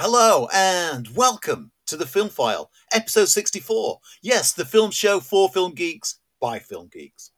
Hello and welcome to the Film File, episode 64. Yes, the film show for film geeks by film geeks.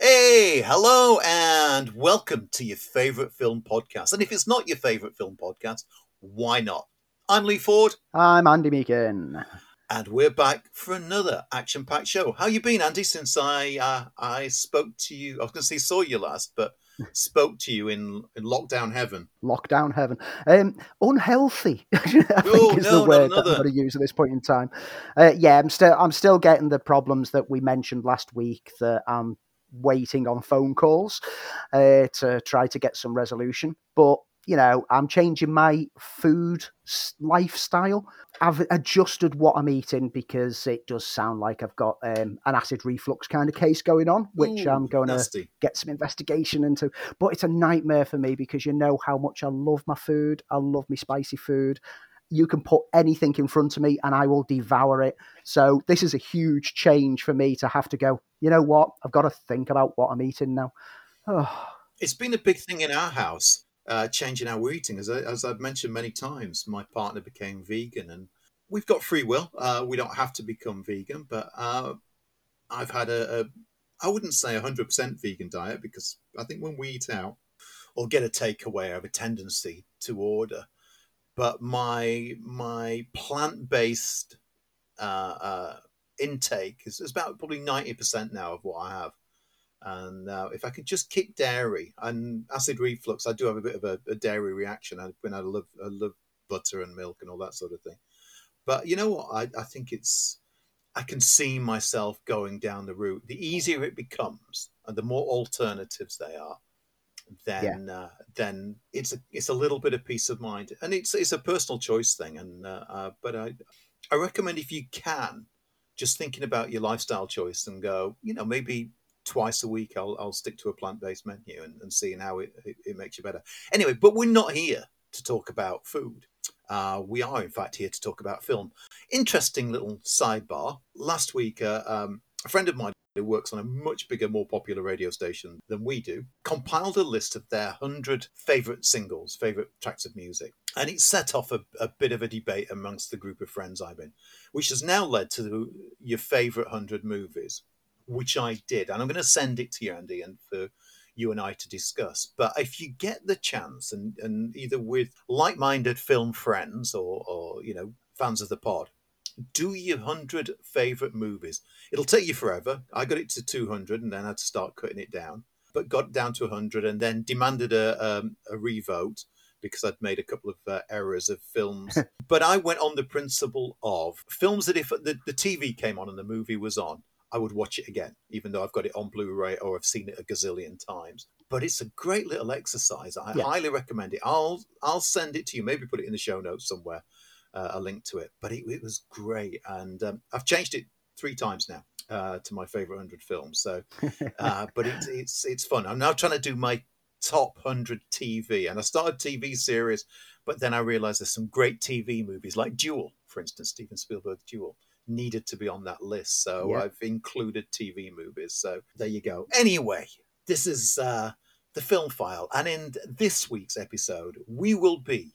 Hey, hello and welcome to your favorite film podcast. And if it's not your favorite film podcast, why not? I'm Lee Ford I'm Andy Meakin. And we're back for another action-packed show. How you been, Andy? Since I uh, I spoke to you, I was going to say saw you last, but spoke to you in, in lockdown heaven. Lockdown heaven. Um, unhealthy, I think Oh, is no, the word that. I'm going to use at this point in time. Uh, yeah, I'm still I'm still getting the problems that we mentioned last week that I'm waiting on phone calls uh, to try to get some resolution. But you know, I'm changing my food lifestyle. I've adjusted what I'm eating because it does sound like I've got um, an acid reflux kind of case going on, which Ooh, I'm going to get some investigation into. But it's a nightmare for me because you know how much I love my food. I love my spicy food. You can put anything in front of me and I will devour it. So this is a huge change for me to have to go, you know what? I've got to think about what I'm eating now. Oh, It's been a big thing in our house, uh, changing our eating. As, I, as I've mentioned many times, my partner became vegan, and we've got free will. Uh, we don't have to become vegan, but uh, I've had a, a, I wouldn't say a hundred percent vegan diet because I think when we eat out or get a takeaway, I have a tendency to order. But my my plant based uh, uh, intake is, is about probably ninety percent now of what I have. And uh, if I could just kick dairy and acid reflux, I do have a bit of a, a dairy reaction. I, when I love, I love butter and milk and all that sort of thing. But you know what? I, I think it's, I can see myself going down the route. The easier it becomes, and the more alternatives they are, then uh, then it's a it's a little bit of peace of mind, and it's it's a personal choice thing. And uh, uh, but I I recommend if you can, just thinking about your lifestyle choice and go, you know, maybe twice a week I'll I'll stick to a plant based menu and, and seeing how it, it it makes you better. Anyway, but we're not here to talk about food. Uh, we are, in fact, here to talk about film. Interesting little sidebar. Last week, uh, um, a friend of mine who works on a much bigger, more popular radio station than we do compiled a list of their 100 favourite singles, favourite tracks of music. And it set off a, a bit of a debate amongst the group of friends I'm in, which has now led to your favourite 100 movies, which I did. And I'm going to send it to you, Andy, and for you and I to discuss. But if you get the chance, and, and either with like minded film friends or, or, you know, fans of the pod, do your 100 favourite movies. It'll take you forever. I got it to 200 and then I had to start cutting it down, but got down to 100 and then demanded a, um, a revote because I'd made a couple of uh, errors of films. but I went on the principle of films that if the, the TV came on and the movie was on, I would watch it again, even though I've got it on Blu-ray or I've seen it a gazillion times. But it's a great little exercise. I highly recommend it. I'll I'll send it to you. Maybe put it in the show notes somewhere, uh, a link to it. But it, it was great, and um, I've changed it three times now uh, to my favorite hundred films. So, uh, but it, it's it's fun. I'm now trying to do my top hundred TV, and I started TV series, but then I realised there's some great TV movies like Duel, for instance, Steven Spielberg's Duel needed to be on that list. So Yeah. I've included TV movies. So there you go. Anyway, this is uh, the film file. And in this week's episode, we will be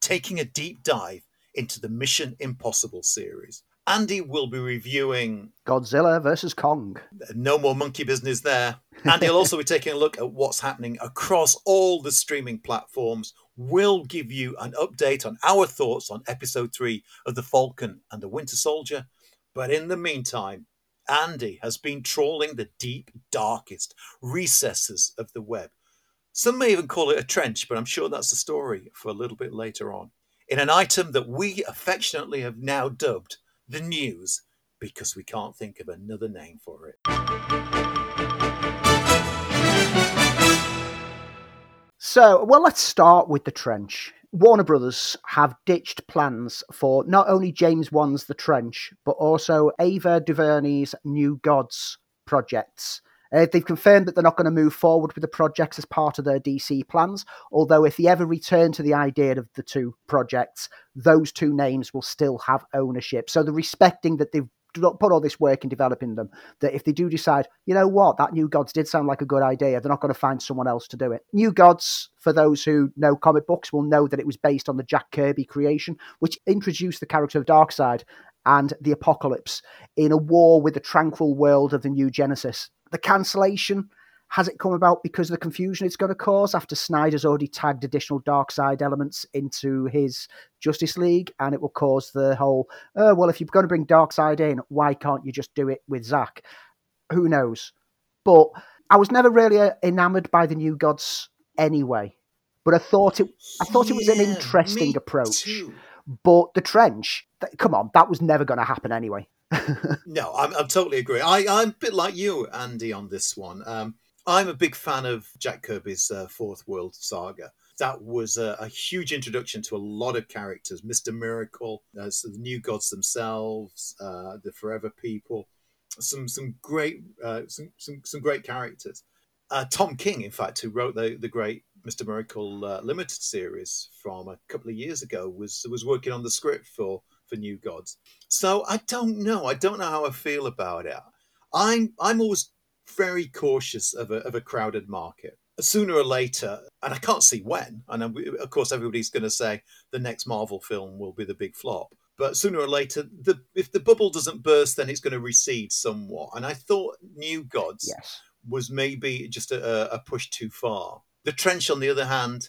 taking a deep dive into the Mission Impossible series. Andy will be reviewing Godzilla versus Kong. no more monkey business there. And he'll also be taking a look at what's happening across all the streaming platforms. We'll give you an update on our thoughts on episode three of The Falcon and the Winter Soldier. But in the meantime, Andy has been trawling the deep, darkest recesses of the web. Some may even call it a trench, but I'm sure that's the story for a little bit later on. In an item that we affectionately have now dubbed the news because we can't think of another name for it. So, well, let's start with the trench. Warner Brothers have ditched plans for not only James Wan's The Trench, but also Ava DuVernay's New Gods projects. Uh, they've confirmed that they're not going to move forward with the projects as part of their DC plans, although if they ever return to the idea of the two projects, those two names will still have ownership. So they're respecting that they've put all this work in developing them that if they do decide, you know what, that New Gods did sound like a good idea, they're not going to find someone else to do it. New Gods, for those who know comic books, will know that it was based on the Jack Kirby creation, which introduced the character of Darkseid and the Apokolips in a war with the tranquil world of the New Genesis. The cancellation has it come about because of the confusion it's going to cause after Snyder's already tagged additional Darkseid elements into his Justice League, and it will cause the whole, oh, well, if you're going to bring Darkseid in, why can't you just do it with Zack? Who knows? But I was never really uh, enamored by the New Gods anyway. But I thought it, I thought yeah, it was an interesting approach. Too. But the trench, come on, that was never going to happen anyway. no, I'm, I'm totally agree. I, I'm a bit like you, Andy, on this one. Um, I'm a big fan of Jack Kirby's uh, Fourth World Saga. That was a, a, huge introduction to a lot of characters. Mr. Miracle, uh, so the New Gods themselves, uh, the Forever People, some some great uh, some, some some great characters. Uh, Tom King, in fact, who wrote the the great Mr. Miracle uh, limited series from a couple of years ago, was was working on the script for for New Gods. So I don't know. I don't know how I feel about it. I'm I'm always very cautious of a, of a crowded market. Sooner or later, and I can't see when, and of course everybody's going to say the next Marvel film will be the big flop. But sooner or later, the if the bubble doesn't burst, then it's going to recede somewhat. And I thought New Gods yes. was maybe just a, a, push too far. The Trench, on the other hand,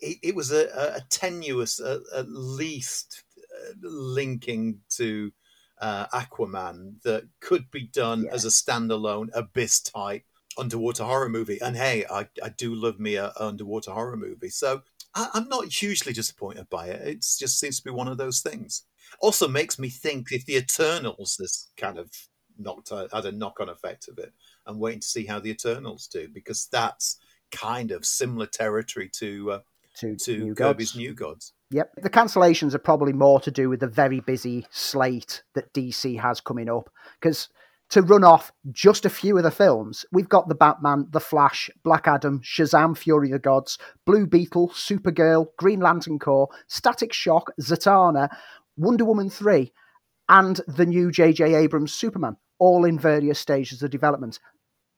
it, it was a, a tenuous, at least uh, linking to uh, Aquaman that could be done yeah. as a standalone abyss type underwater horror movie. And hey, I, I do love me a, underwater horror movie. So I, am not hugely disappointed by it. It just seems to be one of those things. Also makes me think if the Eternals this kind of knocked had a knock on effect of it. I'm waiting to see how the Eternals do because that's kind of similar territory to uh, to, to New Kirby's Gods. New Gods. Yep. The cancellations are probably more to do with the very busy slate that DC has coming up. Because to run off just a few of the films, we've got The Batman, The Flash, Black Adam, Shazam Fury of the Gods, Blue Beetle, Supergirl, Green Lantern Corps, Static Shock, Zatanna, Wonder Woman 3, and the new J.J. Abrams Superman, all in various stages of development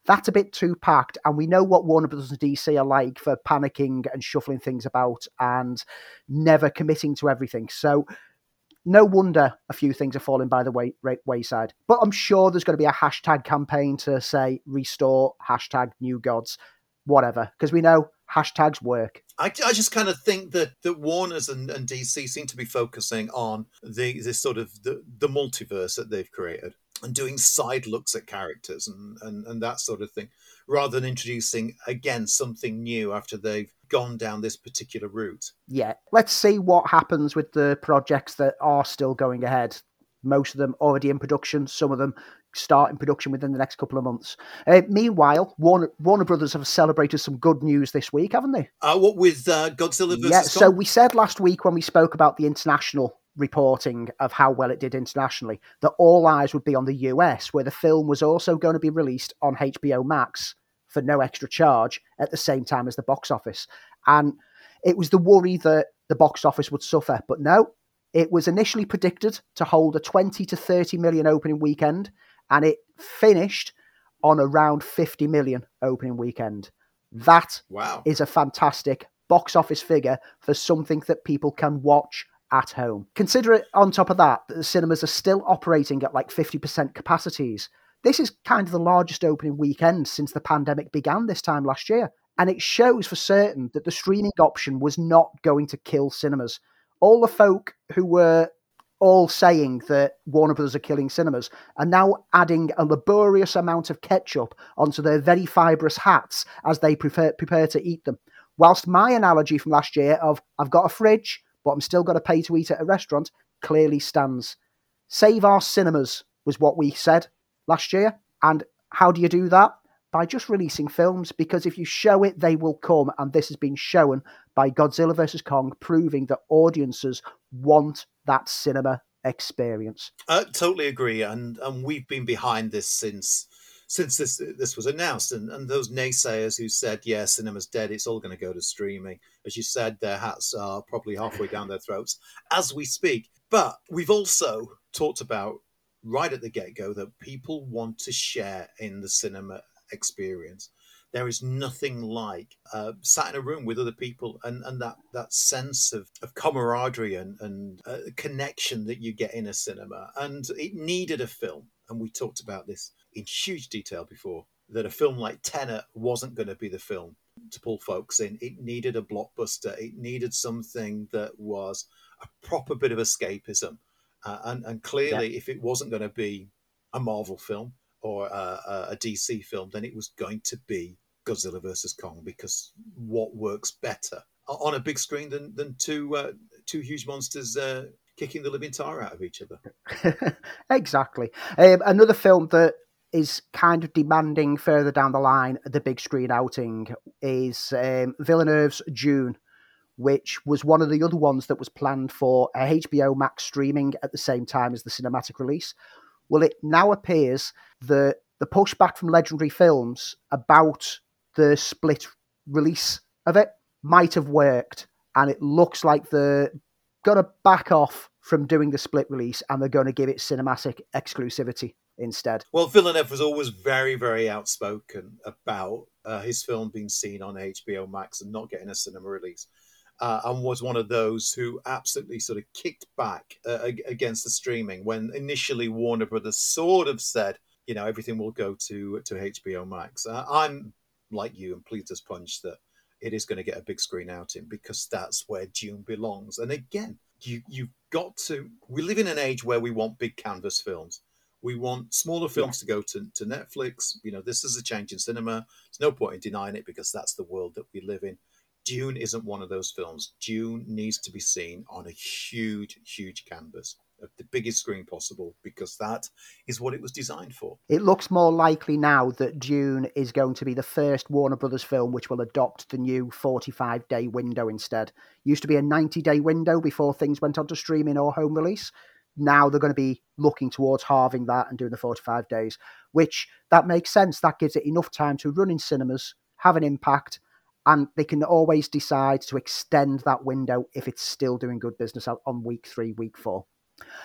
that's a bit too packed. And we know what Warner Brothers and DC are like for panicking and shuffling things about and never committing to everything. So no wonder a few things are falling by the way, wayside. But I'm sure there's going to be a hashtag campaign to say restore, hashtag new gods, whatever, because we know hashtags work. I, I just kind of think that, that Warner's and, and DC seem to be focusing on the this sort of the, the multiverse that they've created and doing side looks at characters and, and, and that sort of thing, rather than introducing again something new after they've gone down this particular route. Yeah, let's see what happens with the projects that are still going ahead. Most of them already in production, some of them start in production within the next couple of months. Uh, meanwhile, Warner, Warner Brothers have celebrated some good news this week, haven't they? Uh, what with uh, Godzilla vs. Yeah, so we said last week when we spoke about the international reporting of how well it did internationally that all eyes would be on the US, where the film was also going to be released on HBO Max for no extra charge at the same time as the box office. And it was the worry that the box office would suffer, but no, it was initially predicted to hold a 20 to 30 million opening weekend, and it finished on around 50 million opening weekend. That wow. is a fantastic box office figure for something that people can watch at home. Consider it on top of that, that the cinemas are still operating at like 50% capacities. This is kind of the largest opening weekend since the pandemic began this time last year. And it shows for certain that the streaming option was not going to kill cinemas. All the folk who were all saying that Warner Brothers are killing cinemas are now adding a laborious amount of ketchup onto their very fibrous hats as they prefer, prepare to eat them. Whilst my analogy from last year of I've got a fridge, but I'm still going to pay to eat at a restaurant clearly stands. Save our cinemas was what we said last year. And how do you do that? By just releasing films, because if you show it, they will come. And this has been shown by Godzilla vs. Kong, proving that audiences want that cinema experience. I totally agree. And, and we've been behind this since since this this was announced, and, and those naysayers who said, "Yeah, cinema's dead; it's all going to go to streaming," as you said, their hats are probably halfway down their throats as we speak. But we've also talked about right at the get go that people want to share in the cinema experience. There is nothing like uh, sat in a room with other people and, and that, that sense of, of camaraderie and, and uh, connection that you get in a cinema. And it needed a film. And we talked about this in huge detail before that a film like Tenet wasn't going to be the film to pull folks in. It needed a blockbuster. It needed something that was a proper bit of escapism. Uh, and, and clearly, yeah. if it wasn't going to be a Marvel film or a, a, DC film, then it was going to be Godzilla versus Kong because what works better on a big screen than than two uh, two huge monsters uh, kicking the living tar out of each other? exactly. Um, another film that is kind of demanding further down the line the big screen outing is um, Villeneuve's Dune, which was one of the other ones that was planned for HBO Max streaming at the same time as the cinematic release. Well, it now appears that the pushback from Legendary Films about the split release of it might have worked, and it looks like they're gonna back off from doing the split release and they're going to give it cinematic exclusivity instead. Well, Villeneuve was always very, very outspoken about uh, his film being seen on HBO Max and not getting a cinema release. Uh, and was one of those who absolutely sort of kicked back uh, against the streaming when initially Warner Brothers sort of said, you know, everything will go to to HBO Max. Uh, I'm like you and pleased as punch that it is going to get a big screen outing because that's where Dune belongs. And again, you you've got to. We live in an age where we want big canvas films we want smaller films yeah. to go to, to Netflix. You know, this is a change in cinema. There's no point in denying it because that's the world that we live in. Dune isn't one of those films. Dune needs to be seen on a huge, huge canvas the biggest screen possible because that is what it was designed for. It looks more likely now that Dune is going to be the first Warner Brothers film which will adopt the new 45 day window instead. Used to be a 90 day window before things went onto streaming or home release now they're going to be looking towards halving that and doing the 45 days, which that makes sense. That gives it enough time to run in cinemas, have an impact, and they can always decide to extend that window if it's still doing good business on week three, week four.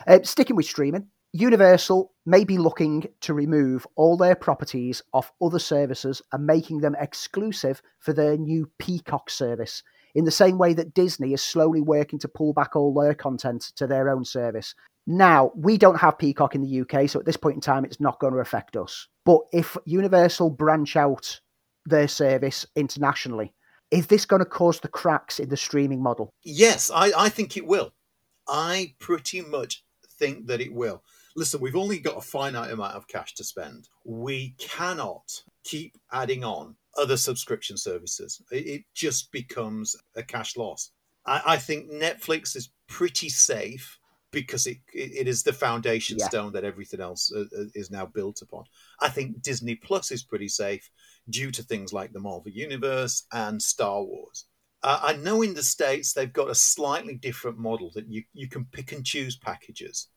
Uh, sticking with streaming, Universal may be looking to remove all their properties off other services and making them exclusive for their new Peacock service, in the same way that Disney is slowly working to pull back all their content to their own service. Now, we don't have Peacock in the UK, so at this point in time, it's not going to affect us. But if Universal branch out their service internationally, is this going to cause the cracks in the streaming model? Yes, I, I think it will. I pretty much think that it will. Listen, we've only got a finite amount of cash to spend. We cannot keep adding on other subscription services. It, it just becomes a cash loss. I, I think Netflix is pretty safe because it, it is the foundation yeah. stone that everything else uh, uh, is now built upon. I think Disney Plus is pretty safe due to things like the Marvel Universe and Star Wars. Uh, I know in the States they've got a slightly different model that you, you can pick and choose packages.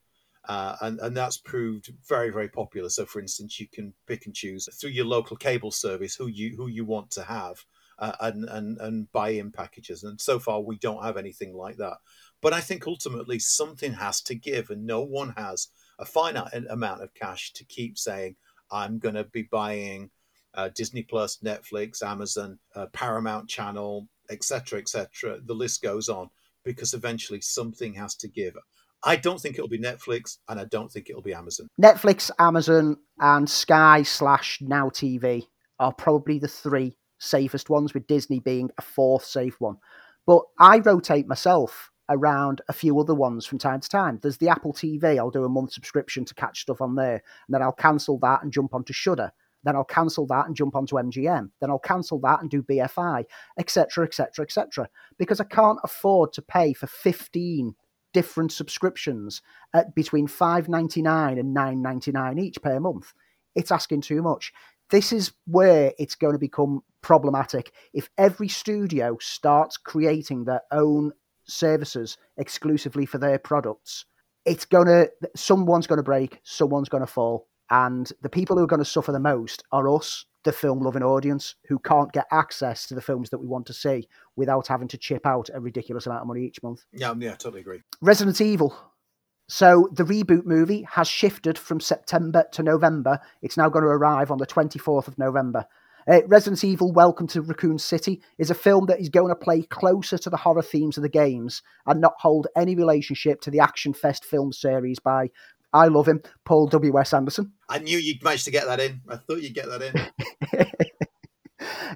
Uh, and, and that's proved very, very popular. So, for instance, you can pick and choose through your local cable service who you who you want to have uh, and, and, and buy in packages. And so far, we don't have anything like that. But I think ultimately something has to give, and no one has a finite amount of cash to keep saying, I'm going to be buying uh, Disney Plus, Netflix, Amazon, uh, Paramount Channel, etc., etc. The list goes on because eventually something has to give. I don't think it'll be Netflix, and I don't think it'll be Amazon. Netflix, Amazon, and Sky slash Now TV are probably the three safest ones, with Disney being a fourth safe one. But I rotate myself around a few other ones from time to time. There's the Apple TV. I'll do a month subscription to catch stuff on there, and then I'll cancel that and jump onto Shudder. Then I'll cancel that and jump onto MGM. Then I'll cancel that and do BFI, etc., etc., etc. Because I can't afford to pay for 15 different subscriptions at between 5.99 and 9.99 each per month. It's asking too much. This is where it's going to become problematic if every studio starts creating their own services exclusively for their products, it's gonna someone's gonna break, someone's gonna fall, and the people who are going to suffer the most are us, the film loving audience, who can't get access to the films that we want to see without having to chip out a ridiculous amount of money each month. Yeah, yeah, totally agree. Resident Evil So the reboot movie has shifted from September to November. It's now going to arrive on the 24th of November. Uh, Resident Evil Welcome to Raccoon City is a film that is going to play closer to the horror themes of the games and not hold any relationship to the Action Fest film series by, I love him, Paul W.S. Anderson. I knew you'd manage to get that in. I thought you'd get that in.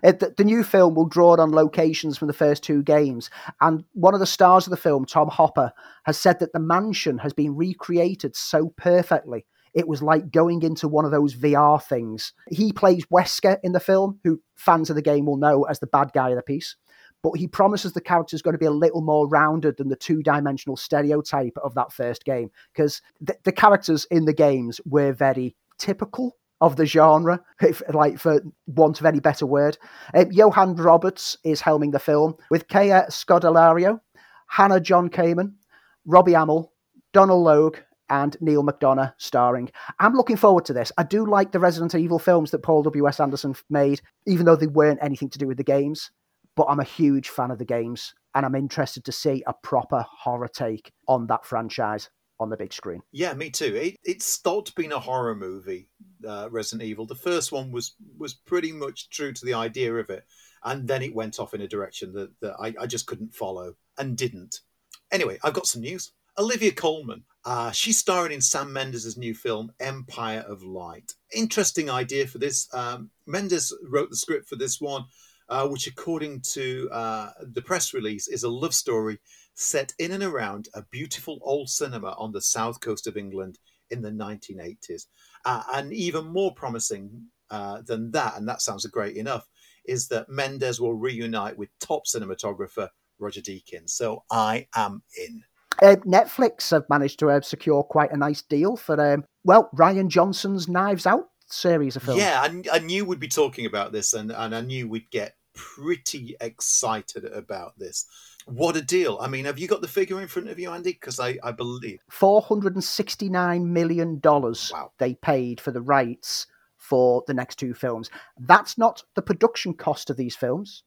The, the, new film will draw on locations from the first two games. And one of the stars of the film, Tom Hopper, has said that the mansion has been recreated so perfectly. It was like going into one of those VR things. He plays Wesker in the film, who fans of the game will know as the bad guy of the piece. But he promises the character is going to be a little more rounded than the two dimensional stereotype of that first game. Because the, the characters in the games were very typical of the genre, if, like for want of any better word. Um, Johan Roberts is helming the film with Kaya Scodelario, Hannah John Kamen, Robbie Amell, Donald Logue, and Neil McDonough starring. I'm looking forward to this. I do like the Resident Evil films that Paul W.S. Anderson made, even though they weren't anything to do with the games. But I'm a huge fan of the games, and I'm interested to see a proper horror take on that franchise on the big screen. Yeah, me too. It, it stopped being a horror movie, uh, Resident Evil. The first one was was pretty much true to the idea of it, and then it went off in a direction that, that I, I just couldn't follow and didn't. Anyway, I've got some news. Olivia Colman, uh, she's starring in Sam Mendes' new film Empire of Light. Interesting idea for this. Um, Mendes wrote the script for this one, uh, which, according to uh, the press release, is a love story set in and around a beautiful old cinema on the south coast of England in the 1980s. Uh, and even more promising uh, than that, and that sounds great enough, is that Mendes will reunite with top cinematographer Roger Deakins. So I am in. Uh, Netflix have managed to uh, secure quite a nice deal for, um, well, Rian Johnson's Knives Out series of films. Yeah, I, I knew we'd be talking about this, and, and I knew we'd get pretty excited about this. What a deal. I mean, have you got the figure in front of you, Andy? Because I, I believe. $469 million wow. they paid for the rights for the next two films. That's not the production cost of these films.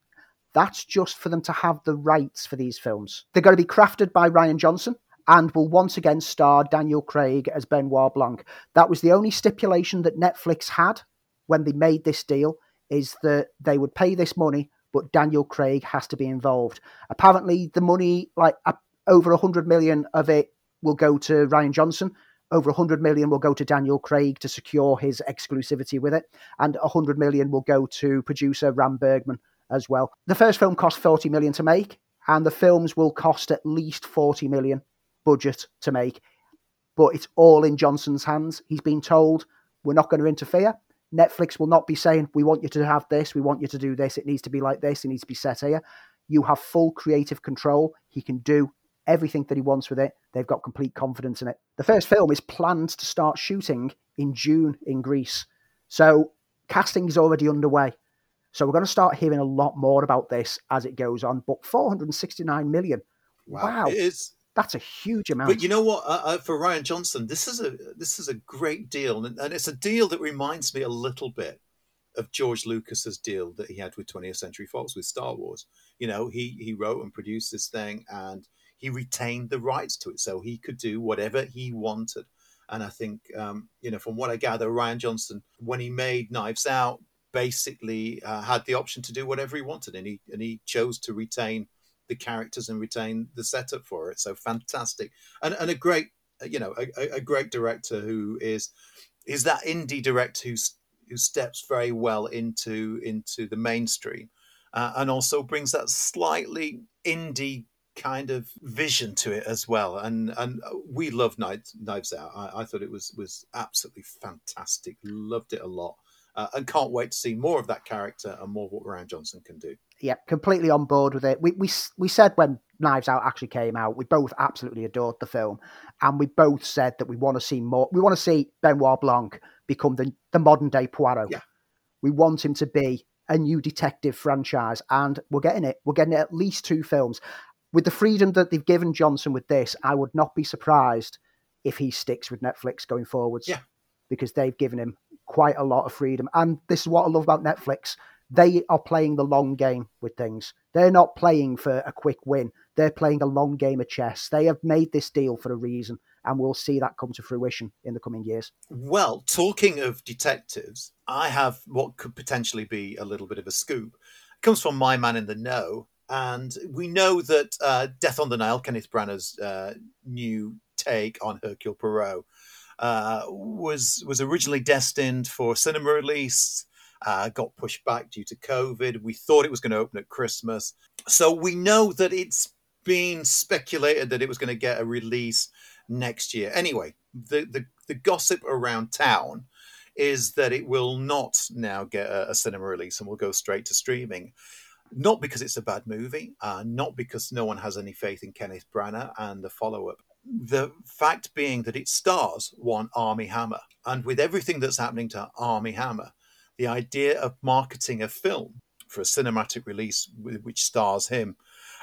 That's just for them to have the rights for these films. They're going to be crafted by Rian Johnson and will once again star Daniel Craig as Benoit Blanc. That was the only stipulation that Netflix had when they made this deal is that they would pay this money but Daniel Craig has to be involved. Apparently, the money, like uh, over a hundred million of it, will go to Rian Johnson. Over 100 million will go to Daniel Craig to secure his exclusivity with it, and 100 million will go to producer Ram Bergman as well. The first film cost 40 million to make, and the films will cost at least 40 million budget to make. But it's all in Johnson's hands. He's been told we're not going to interfere. Netflix will not be saying, we want you to have this, we want you to do this, it needs to be like this, it needs to be set here. You have full creative control. He can do everything that he wants with it. They've got complete confidence in it. The first film is planned to start shooting in June in Greece. So casting is already underway. So we're going to start hearing a lot more about this as it goes on. But 469 million. Wow. wow. It is that's a huge amount. But you know what? Uh, uh, for Rian Johnson, this is a this is a great deal, and, and, it's a deal that reminds me a little bit of George Lucas's deal that he had with 20th Century Fox with Star Wars. You know, he he wrote and produced this thing, and he retained the rights to it, so he could do whatever he wanted. And I think, um, you know, from what I gather, Rian Johnson, when he made Knives Out, basically uh, had the option to do whatever he wanted, and he and he chose to retain the characters and retain the setup for it. So fantastic, and and a great you know a, a great director who is is that indie director who who steps very well into into the mainstream, uh, and also brings that slightly indie kind of vision to it as well. And and we love Knives, Knives Out. I, I thought it was was absolutely fantastic. Loved it a lot. Uh, and can't wait to see more of that character and more of what Rian Johnson can do yeah, completely on board with it. We we we said when Knives Out actually came out, we both absolutely adored the film, and we both said that we want to see more. We want to see Benoit Blanc become the the modern day Poirot. Yeah. We want him to be a new detective franchise, and we're getting it. We're getting at least two films. With the freedom that they've given Johnson with this, I would not be surprised if he sticks with Netflix going forwards. Yeah. Because they've given him quite a lot of freedom. And this is what I love about Netflix they are playing the long game with things. They're not playing for a quick win. They're playing a long game of chess. They have made this deal for a reason, and we'll see that come to fruition in the coming years. Well, talking of detectives, I have what could potentially be a little bit of a scoop. It comes from my man in the know, and we know that uh, Death on the Nile, Kenneth Branagh's uh, new take on Hercule Poirot, uh, was was originally destined for cinema release. Uh, got pushed back due to COVID. We thought it was going to open at Christmas, so we know that it's been speculated that it was going to get a release next year. Anyway, the the, the gossip around town is that it will not now get a, a cinema release and will go straight to streaming not because it's a bad movie, uh, not because no one has any faith in Kenneth Branagh and the follow up. The fact being that it stars one Armie Hammer. And with everything that's happening to Armie Hammer, the idea of marketing a film for a cinematic release which stars him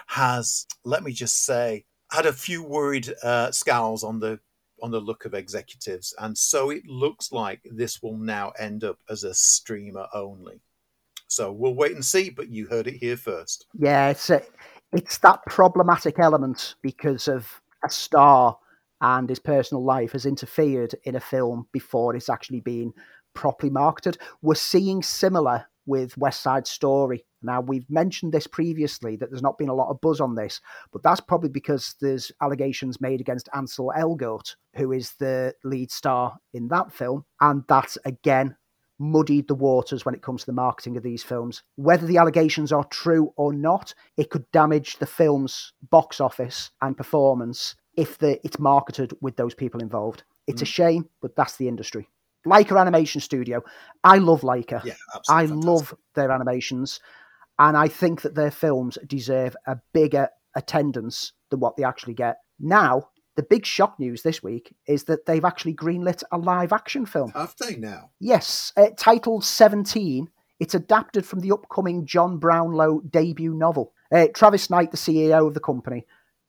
has, let me just say, had a few worried uh, scowls on the on the look of executives, and so it looks like this will now end up as a streamer only. So we'll wait and see, but you heard it here first. Yeah, it's a, it's that problematic element because of a star and his personal life has interfered in a film before it's actually been properly marketed. We're seeing similar with West Side Story. Now, we've mentioned this previously that there's not been a lot of buzz on this, but that's probably because there's allegations made against Ansel Elgort, who is the lead star in that film. And that's again muddied the waters when it comes to the marketing of these films. Whether the allegations are true or not, it could damage the film's box office and performance if the, it's marketed with those people involved. It's mm. a shame, but that's the industry. Laika Animation Studio, I love Laika. Yeah, I fantastic. love their animations, and I think that their films deserve a bigger attendance than what they actually get. Now, the big shock news this week is that they've actually greenlit a live action film. Have they now? Yes, uh, titled 17. It's adapted from the upcoming John Brownlow debut novel. Uh, Travis Knight, the CEO of the company,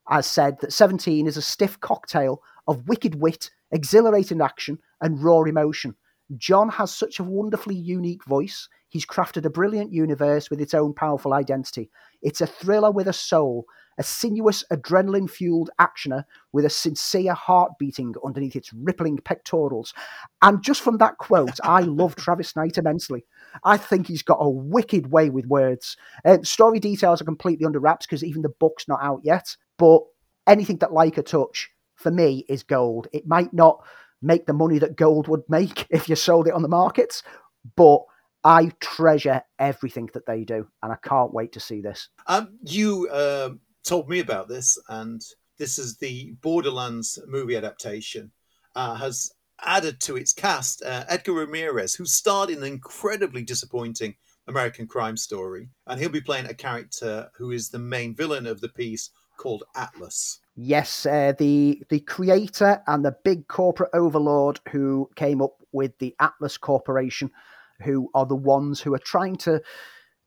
has said that 17 is a stiff cocktail of wicked wit, exhilarating action, and raw emotion. John has such a wonderfully unique voice. He's crafted a brilliant universe with its own powerful identity. It's a thriller with a soul a sinuous, adrenaline fueled actioner with a sincere heart beating underneath its rippling pectorals. And just from that quote, I love Travis Knight immensely. I think he's got a wicked way with words. Uh, story details are completely under wraps because even the book's not out yet. But anything that Laika touch, for me, is gold. It might not make the money that gold would make if you sold it on the markets, but I treasure everything that they do, and I can't wait to see this. Um, you uh, told me about this, and this is the Borderlands movie adaptation, uh, has added to its cast uh, Edgar Ramirez, who starred in the incredibly disappointing American Crime Story, and he'll be playing a character who is the main villain of the piece called Atlas. Yes, uh, the the creator and the big corporate overlord who came up with the Atlas Corporation, who are the ones who are trying to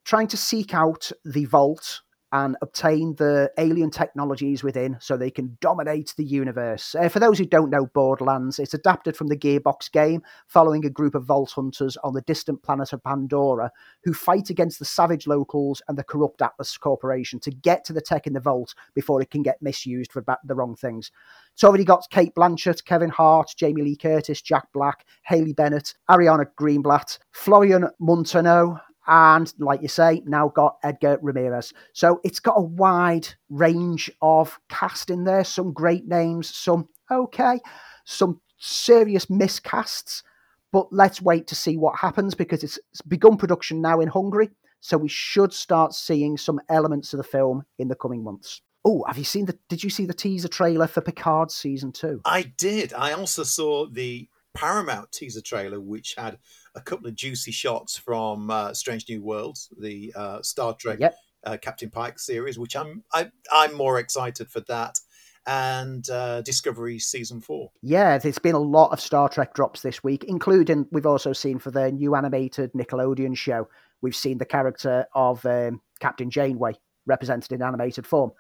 trying to seek out the vault and obtain the alien technologies within so they can dominate the universe. Uh, for those who don't know Borderlands, it's adapted from the Gearbox game, following a group of Vault Hunters on the distant planet of Pandora who fight against the savage locals and the corrupt Atlas Corporation to get to the tech in the vault before it can get misused for the wrong things. It's already got Cate Blanchett, Kevin Hart, Jamie Lee Curtis, Jack Black, Haley Bennett, Ariana Greenblatt, Florian Munteanu, and like you say, now got Edgar Ramirez. So it's got a wide range of cast in there. Some great names, some okay, some serious miscasts. But let's wait to see what happens because it's begun production now in Hungary. So we should start seeing some elements of the film in the coming months. Oh, have you seen the? Did you see the teaser trailer for Picard season two? I did. I also saw the Paramount teaser trailer, which had a couple of juicy shots from uh, Strange New Worlds, the uh, Star Trek yep. uh, Captain Pike series, which I'm I, am i am more excited for that. And uh, Discovery season four. Yeah, there's been a lot of Star Trek drops this week, including we've also seen for the new animated Nickelodeon show. We've seen the character of um, Captain Janeway represented in animated form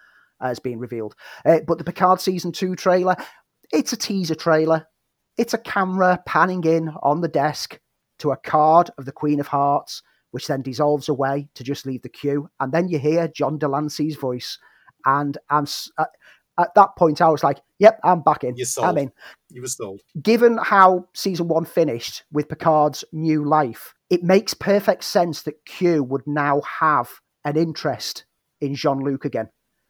as being revealed. Uh, but the Picard season two trailer, it's a teaser trailer. It's a camera panning in on the desk to a card of the Queen of Hearts, which then dissolves away to just leave the queue. And then you hear John de Lancie's voice. And I'm, uh, at that point, I was like, "Yep, I'm back in. You're sold. I'm in." You were sold. Given how season one finished with Picard's new life, it makes perfect sense that Q would now have an interest in Jean Luc again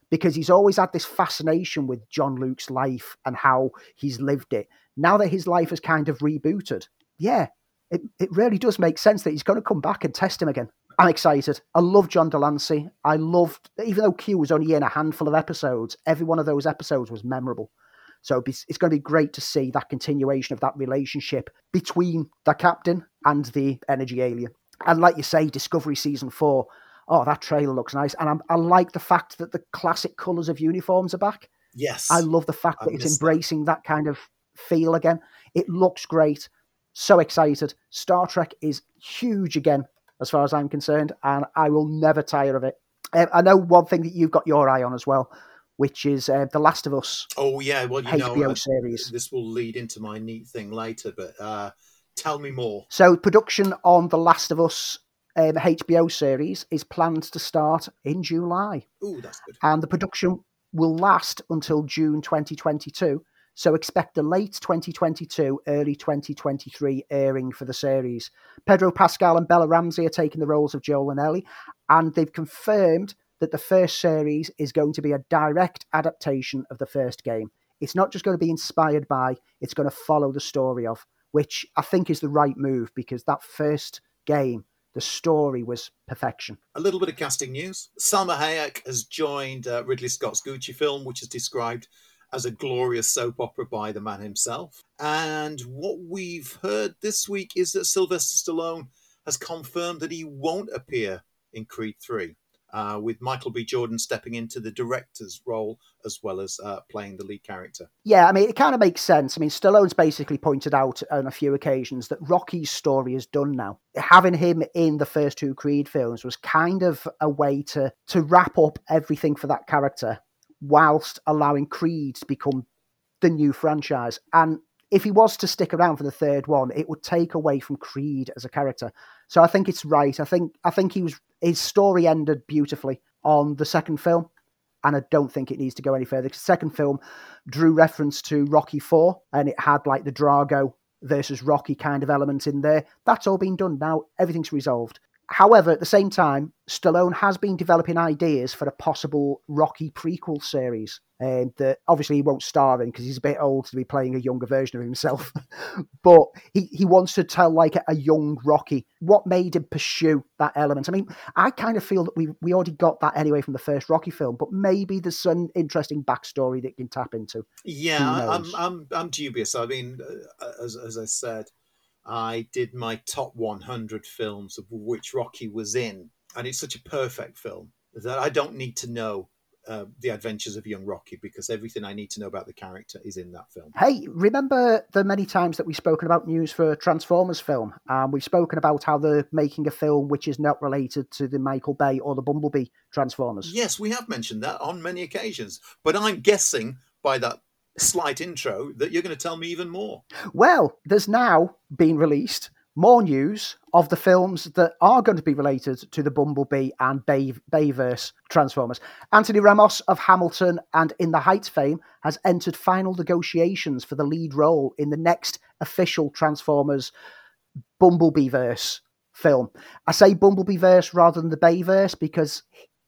because he's always had this fascination with John Luc's life and how he's lived it. Now that his life has kind of rebooted, yeah, it, it really does make sense that he's going to come back and test him again. I'm excited. I love John de Lancie. I loved, even though Q was only in a handful of episodes, every one of those episodes was memorable. So it's going to be great to see that continuation of that relationship between the captain and the energy alien. And like you say, Discovery season four, oh, that trailer looks nice. And I'm, i like the fact that the classic colours of uniforms are back. Yes. I love the fact that it's embracing that. that kind of feel again. It looks great. So excited. Star Trek is huge again as far as I'm concerned, and I will never tire of it. Um, I know one thing that you've got your eye on as well, which is uh, The Last of Us. Oh yeah, well you HBO know, uh, series. This will lead into my neat thing later, but uh, tell me more. So production on The Last of Us um, HBO series is planned to start in July. Oh, that's good. And the production will last until June 2022 so expect a late 2022, early 2023 airing for the series. Pedro Pascal and Bella Ramsey are taking the roles of Joel and Ellie, and they've confirmed that the first series is going to be a direct adaptation of the first game. It's not just going to be inspired by, it's going to follow the story of, which I think is the right move because that first game, the story was perfection. A little bit of casting news. Salma Hayek has joined uh, Ridley Scott's Gucci film, which is described as a glorious soap opera by the man himself. And what we've heard this week is that Sylvester Stallone has confirmed that he won't appear in Creed 3. Uh, with Michael B. Jordan stepping into the director's role as well as uh, playing the lead character. Yeah, I mean, it kind of makes sense. I mean, Stallone's basically pointed out on a few occasions that Rocky's story is done now. Having him in the first two Creed films was kind of a way to to wrap up everything for that character whilst allowing Creed to become the new franchise. And if he was to stick around for the third one, it would take away from Creed as a character. So I think it's right. I think I think he was his story ended beautifully on the second film, and I don't think it needs to go any further. The second film drew reference to Rocky Four, and it had like the Drago versus Rocky kind of element in there. That's all been done now. Everything's resolved. However, at the same time, Stallone has been developing ideas for a possible Rocky prequel series um, that obviously he won't star in because he's a bit old to be playing a younger version of himself. but he, he wants to tell like a, a, young Rocky. What made him pursue that element? I mean, I kind of feel that we we already got that anyway from the first Rocky film, but maybe there's some interesting backstory that you can tap into. Yeah, I'm, I'm I'm dubious. I mean, uh, as as I said I did my top 100 films of which Rocky was in, and it's such a perfect film that I don't need to know uh, the adventures of young Rocky because everything I need to know about the character is in that film. Hey, remember the many times that we've spoken about news for Transformers film? Um, we've spoken about how they're making a film which is not related to the Michael Bay or the Bumblebee Transformers. Yes, we have mentioned that on many occasions, but I'm guessing by that slight intro that you're going to tell me even more. Well, there's now been released more news of the films that are going to be related to the Bumblebee and Bay- Bayverse Transformers. Anthony Ramos of Hamilton and In the Heights fame has entered final negotiations for the lead role in the next official Transformers Bumblebeeverse film. I say Bumblebeeverse rather than the Bayverse because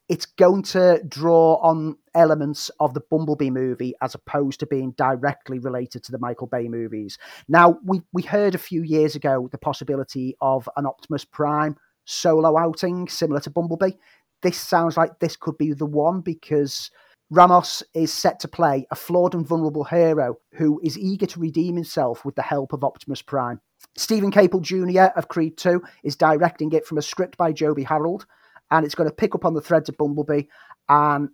it's going to draw on elements of the Bumblebee movie as opposed to being directly related to the Michael Bay movies. Now, we, we heard a few years ago the possibility of an Optimus Prime solo outing similar to Bumblebee. This sounds like this could be the one because Ramos is set to play a flawed and vulnerable hero who is eager to redeem himself with the help of Optimus Prime. Steven Caple Jr. of Creed 2 is directing it from a script by Joby Harold and it's going to pick up on the threads of Bumblebee. And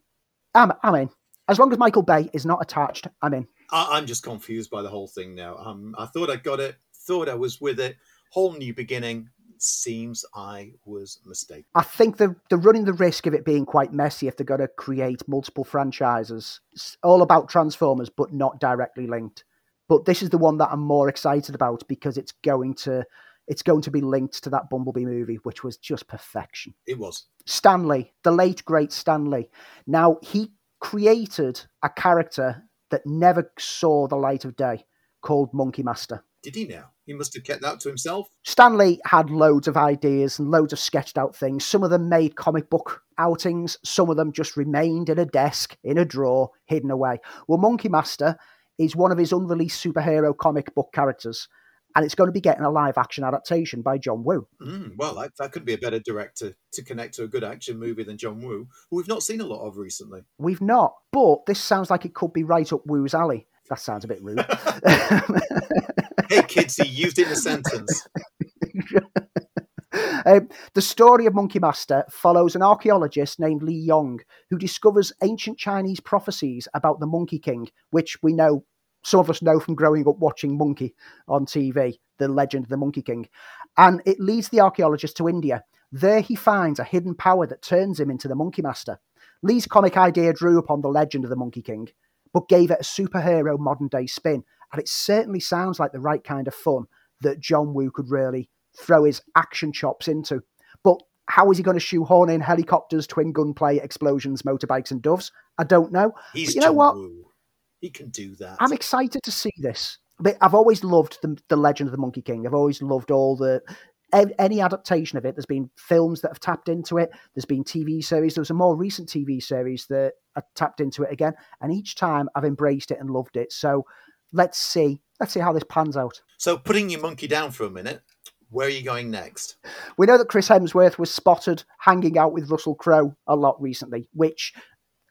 I'm, I'm in. As long as Michael Bay is not attached, I'm in. I, am just confused by the whole thing now. Um, I thought I got it, thought I was with it. Whole new beginning. Seems I was mistaken. I think they're, they're running the risk of it being quite messy if they're going to create multiple franchises. It's all about Transformers, but not directly linked. But this is the one that I'm more excited about because it's going to it's going to be linked to that Bumblebee movie, which was just perfection. It was. Stan Lee, the late great Stan Lee. Now he created a character that never saw the light of day called Monkey Master. Did he now? He must have kept that to himself. Stan Lee had loads of ideas and loads of sketched out things. Some of them made comic book outings, some of them just remained in a desk, in a drawer, hidden away. Well, Monkey Master is one of his unreleased superhero comic book characters, and it's going to be getting a live action adaptation by John Woo. Mm, well, that, that could be a better director to connect to a good action movie than John Woo, who we've not seen a lot of recently. We've not, but this sounds like it could be right up Woo's alley. That sounds a bit rude. hey, kids, he used it in a sentence. Um, the story of Monkey Master follows an archaeologist named Li Yong who discovers ancient Chinese prophecies about the Monkey King, which we know some of us know from growing up watching Monkey on TV, the legend of the Monkey King. And it leads the archaeologist to India. There he finds a hidden power that turns him into the Monkey Master. Lee's comic idea drew upon the legend of the Monkey King, but gave it a superhero modern day spin. And it certainly sounds like the right kind of fun that John Woo could really throw his action chops into. But how is he going to shoehorn in helicopters, twin gunplay, explosions, motorbikes, and doves? I don't know. He's but you know John what? Woo. He can do that. I'm excited to see this. But I've always loved the, the Legend of the Monkey King. I've always loved all the any adaptation of it. There's been films that have tapped into it. There's been TV series. There was a more recent TV series that have tapped into it again, and each time I've embraced it and loved it. So let's see. Let's see how this pans out. so, putting your monkey down for a minute, where are you going next? We know that Chris Hemsworth was spotted hanging out with Russell Crowe a lot recently, which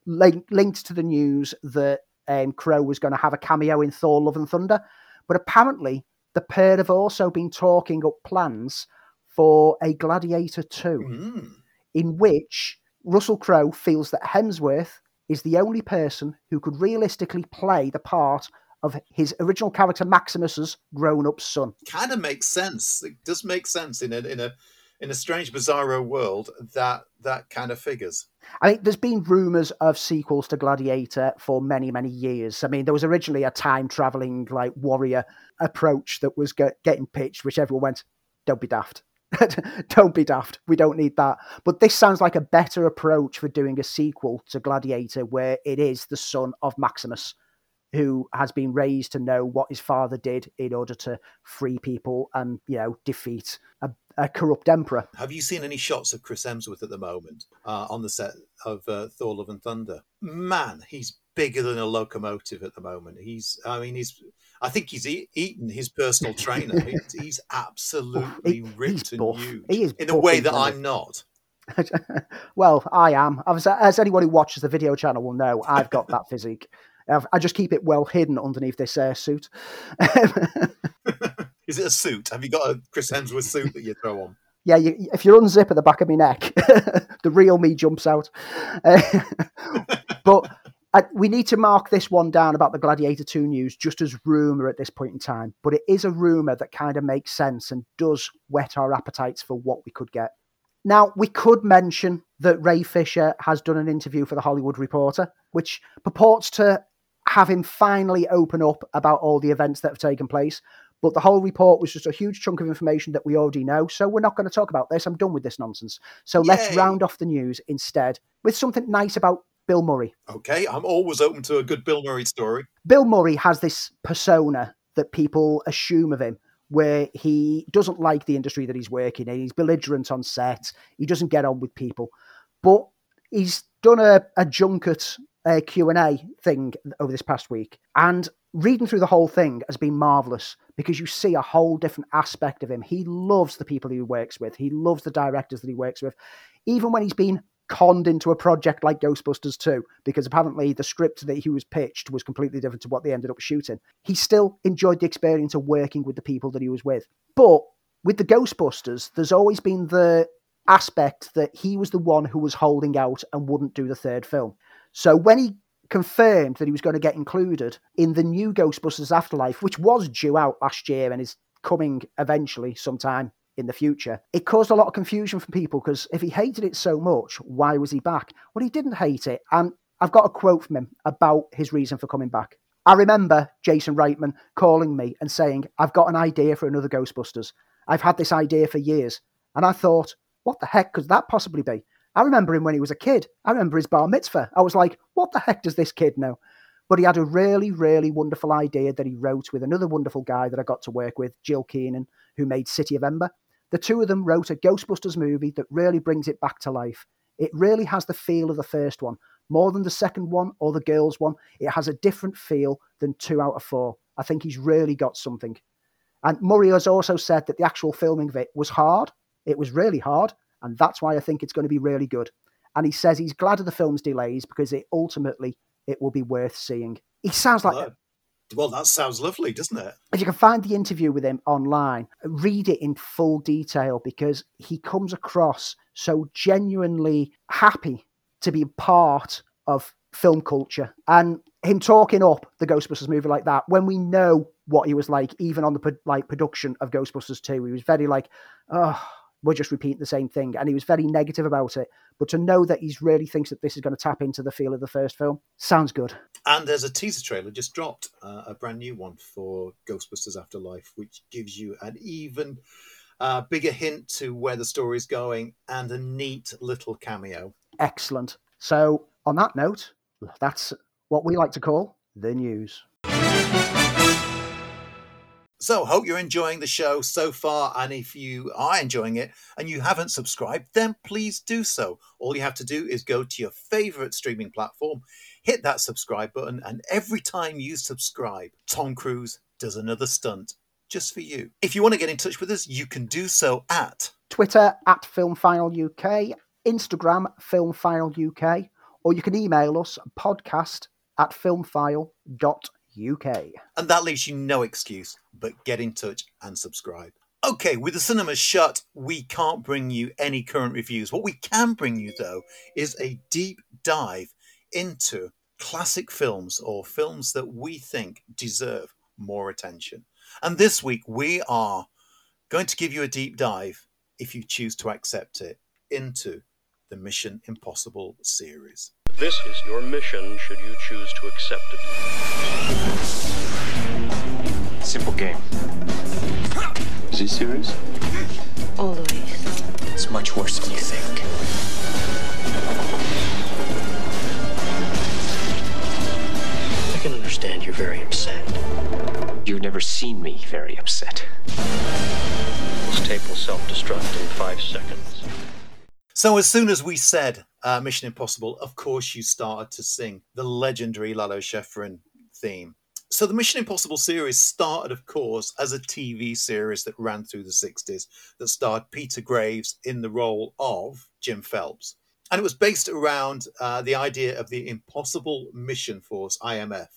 link- linked to the news that um, Crowe was going to have a cameo in Thor: Love and Thunder. But apparently, the pair have also been talking up plans for a Gladiator 2, Mm. in which Russell Crowe feels that Hemsworth is the only person who could realistically play the part of his original character Maximus's grown-up son. Kind of makes sense. It does make sense in a in a in a strange, bizarro world that that kind of figures. I mean, there's been rumours of sequels to Gladiator for many, many years. I mean, there was originally a time traveling like warrior approach that was get, getting pitched, which everyone went, "Don't be daft." don't be daft. We don't need that. But this sounds like a better approach for doing a sequel to Gladiator, where it is the son of Maximus, who has been raised to know what his father did in order to free people and, you know, defeat a, a corrupt emperor. Have you seen any shots of Chris Hemsworth at the moment uh, on the set of uh, Thor: Love and Thunder? Man, he's bigger than a locomotive at the moment. He's, I mean, he's. I think he's e- eaten his personal trainer. he's, he's absolutely He- ripped he's and buff. huge He is in a way that? I'm not. well, I am. As, as anyone who watches the video channel will know, I've got that physique. I just keep it well hidden underneath this uh, suit. Is it a suit? Have you got a Chris Hemsworth suit that you throw on? yeah, you, if you unzip at the back of my neck, the real me jumps out. Uh, but I, we need to mark this one down about the Gladiator 2 news just as rumour at this point in time. But it is a rumour that kind of makes sense and does whet our appetites for what we could get. Now, we could mention that Ray Fisher has done an interview for the Hollywood Reporter, which purports to have him finally open up about all the events that have taken place. But the whole report was just a huge chunk of information that we already know. So we're not going to talk about this. I'm done with this nonsense. So let's round off the news instead with something nice about Bill Murray. Okay, I'm always open to a good Bill Murray story. Bill Murray has this persona that people assume of him where he doesn't like the industry that he's working in. He's belligerent on set. He doesn't get on with people. But he's done a, a junket uh, Q&A thing over this past week. And reading through the whole thing has been marvelous because you see a whole different aspect of him. He loves the people he works with. He loves the directors that he works with. Even when he's been conned into a project like Ghostbusters 2, because apparently the script that he was pitched was completely different to what they ended up shooting. He still enjoyed the experience of working with the people that he was with. But with the Ghostbusters, there's always been the aspect that he was the one who was holding out and wouldn't do the third film. So when he confirmed that he was going to get included in the new Ghostbusters Afterlife, which was due out last year and is coming eventually sometime in the future, it caused a lot of confusion for people because if he hated it so much, why was he back? Well, he didn't hate it. And I've got a quote from him about his reason for coming back. I remember Jason Reitman calling me and saying, I've got an idea for another Ghostbusters. I've had this idea for years. And I thought, what the heck could that possibly be? I remember him when he was a kid. I remember his bar mitzvah. I was like, what the heck does this kid know? But he had a really, really wonderful idea that he wrote with another wonderful guy that I got to work with, Gil Kenan, who made City of Ember. The two of them wrote a Ghostbusters movie that really brings it back to life. It really has the feel of the first one, more than the second one or the girls' one. It has a different feel than two out of four. I think he's really got something. And Murray has also said that the actual filming of it was hard. It was really hard. And that's why I think it's going to be really good. And he says he's glad of the film's delays because it ultimately it will be worth seeing. He sounds like. Well, well, that sounds lovely, doesn't it? If you can find the interview with him online, read it in full detail because he comes across so genuinely happy to be part of film culture and him talking up the Ghostbusters movie like that when we know what he was like, even on the like production of Ghostbusters 2. He was very like, oh, we're just repeating the same thing. And he was very negative about it. But to know that he really thinks that this is going to tap into the feel of the first film sounds good. And there's a teaser trailer just dropped, uh, a brand new one for Ghostbusters Afterlife, which gives you an even uh, bigger hint to where the story is going and a neat little cameo. Excellent. So, on that note, that's what we like to call the news. So, hope you're enjoying the show so far. And if you are enjoying it and you haven't subscribed, then please do so. All you have to do is go to your favorite streaming platform, hit that subscribe button, and every time you subscribe, Tom Cruise does another stunt just for you. If you want to get in touch with us, you can do so at Twitter at Filmfile UK, Instagram Filmfile UK, or you can email us podcast at filmfile.uk. And that leaves you no excuse but get in touch and subscribe. Okay, with the cinemas shut, we can't bring you any current reviews. What we can bring you, though, is a deep dive into classic films or films that we think deserve more attention. And this week, we are going to give you a deep dive, if you choose to accept it, into the Mission Impossible series. This is your mission should you choose to accept it. Simple game. Is he serious? Always. It's much worse than you think. I can understand you're very upset. You've never seen me very upset. This tape will self-destruct in five seconds. So as soon as we said uh, Mission Impossible, of course you started to sing the legendary Lalo Schifrin theme. So the Mission Impossible series started, of course, as a TV series that ran through the 60s that starred Peter Graves in the role of Jim Phelps. And it was based around uh, the idea of the Impossible Mission Force, IMF,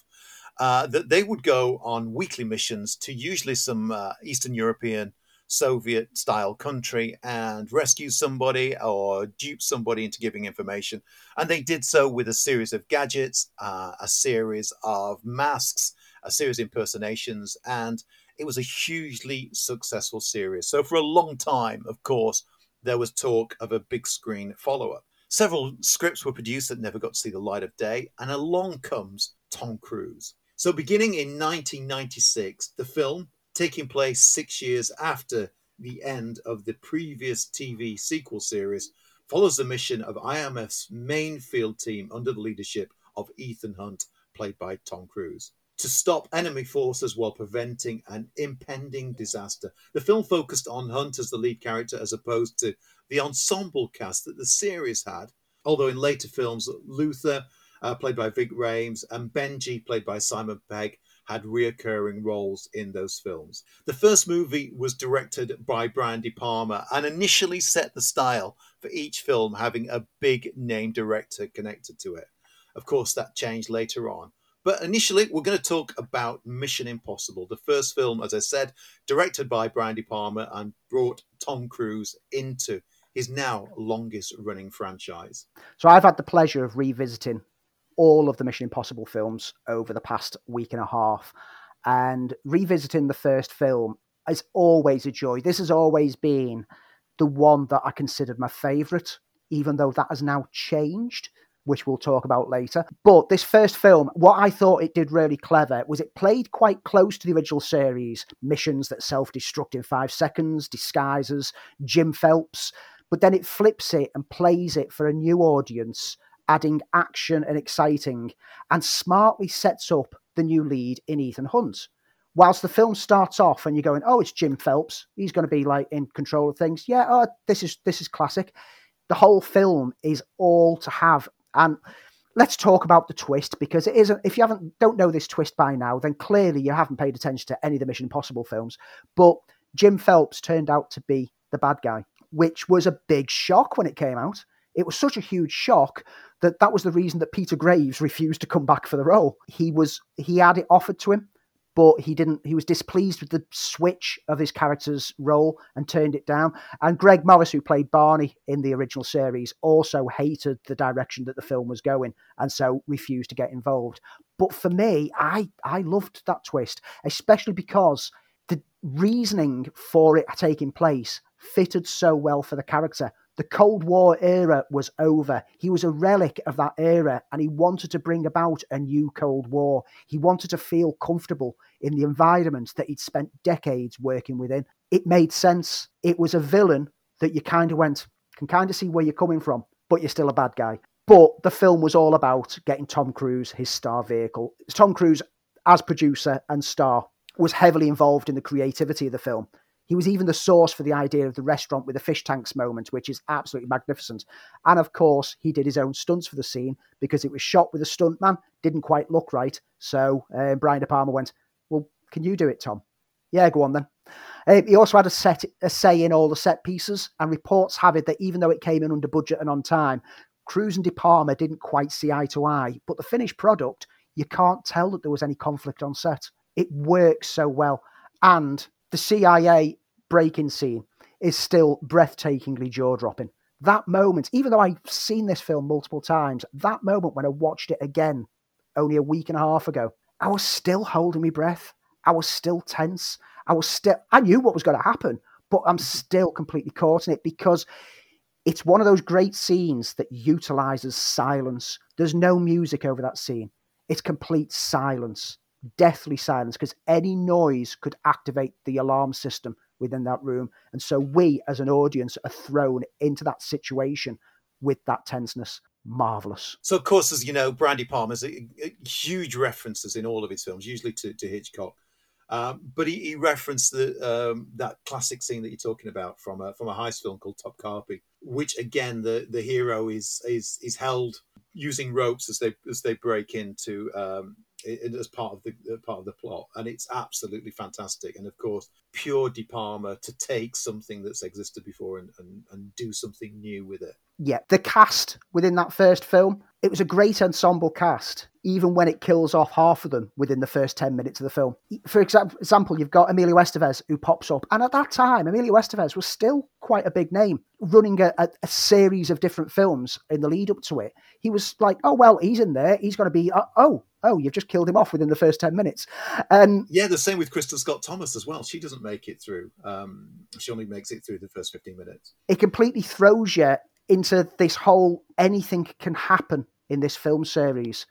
uh, that they would go on weekly missions to usually some uh, Eastern European Soviet style country and rescue somebody or dupe somebody into giving information. And they did so with a series of gadgets, uh, a series of masks, a series of impersonations, and it was a hugely successful series. So, for a long time, of course, there was talk of a big screen follow up. Several scripts were produced that never got to see the light of day, and along comes Tom Cruise. So, beginning in 1996, the film taking place six years after the end of the previous TV sequel series, follows the mission of IMF's main field team under the leadership of Ethan Hunt, played by Tom Cruise, to stop enemy forces while preventing an impending disaster. The film focused on Hunt as the lead character as opposed to the ensemble cast that the series had, although in later films, Luther, uh, played by Ving Rhames, and Benji, played by Simon Pegg, had reoccurring roles in those films. The first movie was directed by Brian De Palma and initially set the style for each film having a big name director connected to it. Of course, that changed later on. But initially, we're going to talk about Mission Impossible, the first film, as I said, directed by Brian De Palma and brought Tom Cruise into his now longest running franchise. So I've had the pleasure of revisiting all of the Mission Impossible films over the past week and a half. And revisiting the first film is always a joy. This has always been the one that I considered my favourite, even though that has now changed, which we'll talk about later. But this first film, what I thought it did really clever was it played quite close to the original series missions that self destruct in five seconds, disguises, Jim Phelps but then it flips it and plays it for a new audience, adding action and exciting, and smartly sets up the new lead in Ethan Hunt. Whilst the film starts off and you're going, oh, it's Jim Phelps, he's going to be like in control of things. Yeah, oh, this is this is classic. The whole film is all to have, and let's talk about the twist because it isn't. If you haven't don't know this twist by now, then clearly you haven't paid attention to any of the Mission Impossible films. But Jim Phelps turned out to be the bad guy, which was a big shock when it came out. It was such a huge shock that that was the reason that Peter Graves refused to come back for the role. He was he had it offered to him but he didn't he was displeased with the switch of his character's role and turned it down. And greg morris who played barney in the original series also hated the direction that the film was going and so refused to get involved. But for me i i loved that twist especially because the reasoning for it taking place fitted so well for the character the Cold War era was over. He was a relic of that era and he wanted to bring about a new Cold War. He wanted to feel comfortable in the environment that he'd spent decades working within. It made sense. It was a villain that you kind of went, can kind of see where you're coming from, but you're still a bad guy. But the film was all about getting Tom Cruise his star vehicle. Tom Cruise, as producer and star, was heavily involved in the creativity of the film. He was even the source for the idea of the restaurant with the fish tanks moment, which is absolutely magnificent. And of course, he did his own stunts for the scene because it was shot with a stuntman, didn't quite look right. So uh, Brian De Palma went, Well, can you do it, Tom? Yeah, go on then. Uh, he also had a, set, a say in all the set pieces, and reports have it that even though it came in under budget and on time, Cruise and De Palma didn't quite see eye to eye. But the finished product, you can't tell that there was any conflict on set. It works so well. And the CIA breaking scene is still breathtakingly jaw dropping. That moment, even though I've seen this film multiple times, that moment when I watched it again only a week and a half ago, I was still holding my breath. I was still tense. I was still, I knew what was going to happen, but I'm mm-hmm. still completely caught in it because it's one of those great scenes that utilizes silence. There's no music over that scene, it's complete silence deathly silence because any noise could activate the alarm system within that room. And so we, as an audience, are thrown into that situation with that tenseness. Marvelous. So, of course, as you know, Brian De Palma's a, a huge references in all of his films, usually to, to Hitchcock. Um, but he, he, referenced the um, that classic scene that you're talking about from a, from a heist film called Topkapi, which again the, the hero is is is held using ropes as they as they break into um, as part of the part of the plot, and it's absolutely fantastic. And of course, pure De Palma to take something that's existed before and, and, and do something new with it. Yeah, the cast within that first film, it was a great ensemble cast, even when it kills off half of them within the first 10 minutes of the film. For example, you've got Emilio Estevez who pops up, and at that time, Emilio Estevez was still quite a big name, running a, a, a series of different films in the lead up to it. He was like, oh, well, he's in there, he's going to be, uh, oh, oh, you've just killed him off within the first 10 minutes. Um, yeah, the same with Kristin Scott Thomas as well. She doesn't make it through. Um, she only makes it through the first 15 minutes. It completely throws you into this whole anything can happen in this film series.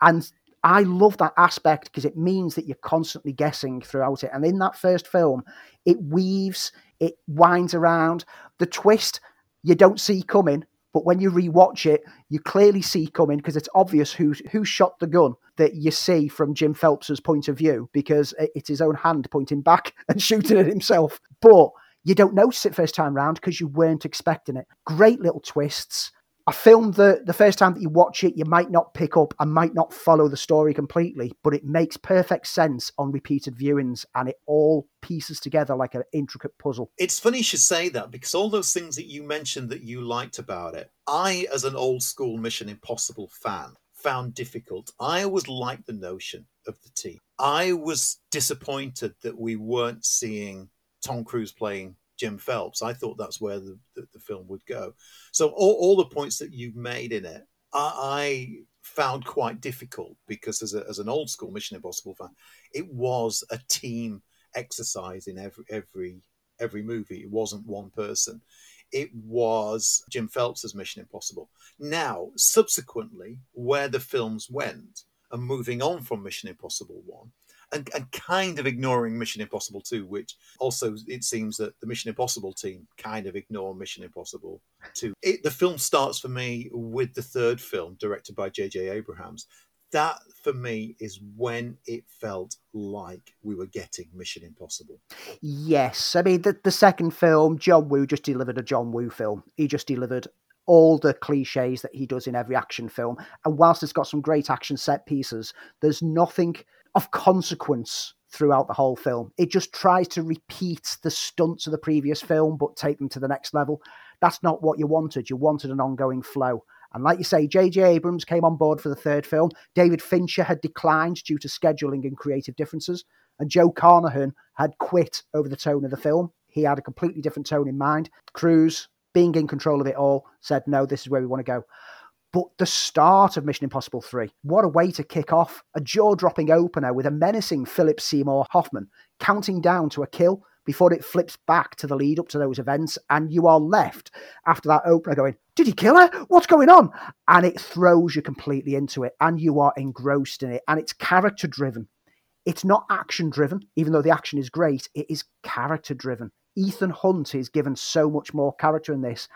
And I love that aspect because it means that you're constantly guessing throughout it. And in that first film, it weaves, it winds around. The twist you don't see coming but when you rewatch it, you clearly see coming because it's obvious who who shot the gun that you see from Jim Phelps's point of view because it's his own hand pointing back and shooting at himself. But you don't notice it first time round because you weren't expecting it. Great little twists a film that the first time that you watch it, you might not pick up and might not follow the story completely, but it makes perfect sense on repeated viewings and it all pieces together like an intricate puzzle. It's funny you should say that because all those things that you mentioned that you liked about it, I, as an old school Mission Impossible fan, found difficult. I always liked the notion of the team. I was disappointed that we weren't seeing Tom Cruise playing Jim Phelps. I thought that's where the, the, the film would go. So all, all, the points that you've made in it, I, I found quite difficult because as, a, as an old school Mission Impossible fan, it was a team exercise in every every every movie. It wasn't one person. It was Jim Phelps' Mission Impossible. Now, subsequently, where the films went and moving on from Mission Impossible 1, and, and kind of ignoring Mission Impossible 2, which also it seems that the Mission Impossible team kind of ignore Mission Impossible 2. It, the film starts for me with the third film, directed by J.J. Abrams. That for me is when it felt like we were getting Mission Impossible. Yes, I mean the the second film, John Woo just delivered a John Woo film. He just delivered all the cliches that he does in every action film. And whilst it's got some great action set pieces, there's nothing of consequence throughout the whole film. It just tries to repeat the stunts of the previous film, but take them to the next level. That's not what you wanted. You wanted an ongoing flow. And like you say, J.J. Abrams came on board for the third film. David Fincher had declined due to scheduling and creative differences. And Joe Carnahan had quit over the tone of the film. He had a completely different tone in mind. Cruise, being in control of it all, said, no, this is where we want to go. But the start of Mission Impossible 3, what a way to kick off a jaw dropping opener with a menacing Philip Seymour Hoffman counting down to a kill before it flips back to the lead up to those events. And you are left after that opener going, Did he kill her? What's going on? And it throws you completely into it and you are engrossed in it. And it's character driven. It's not action driven, even though the action is great, it is character driven. Ethan Hunt is given so much more character in this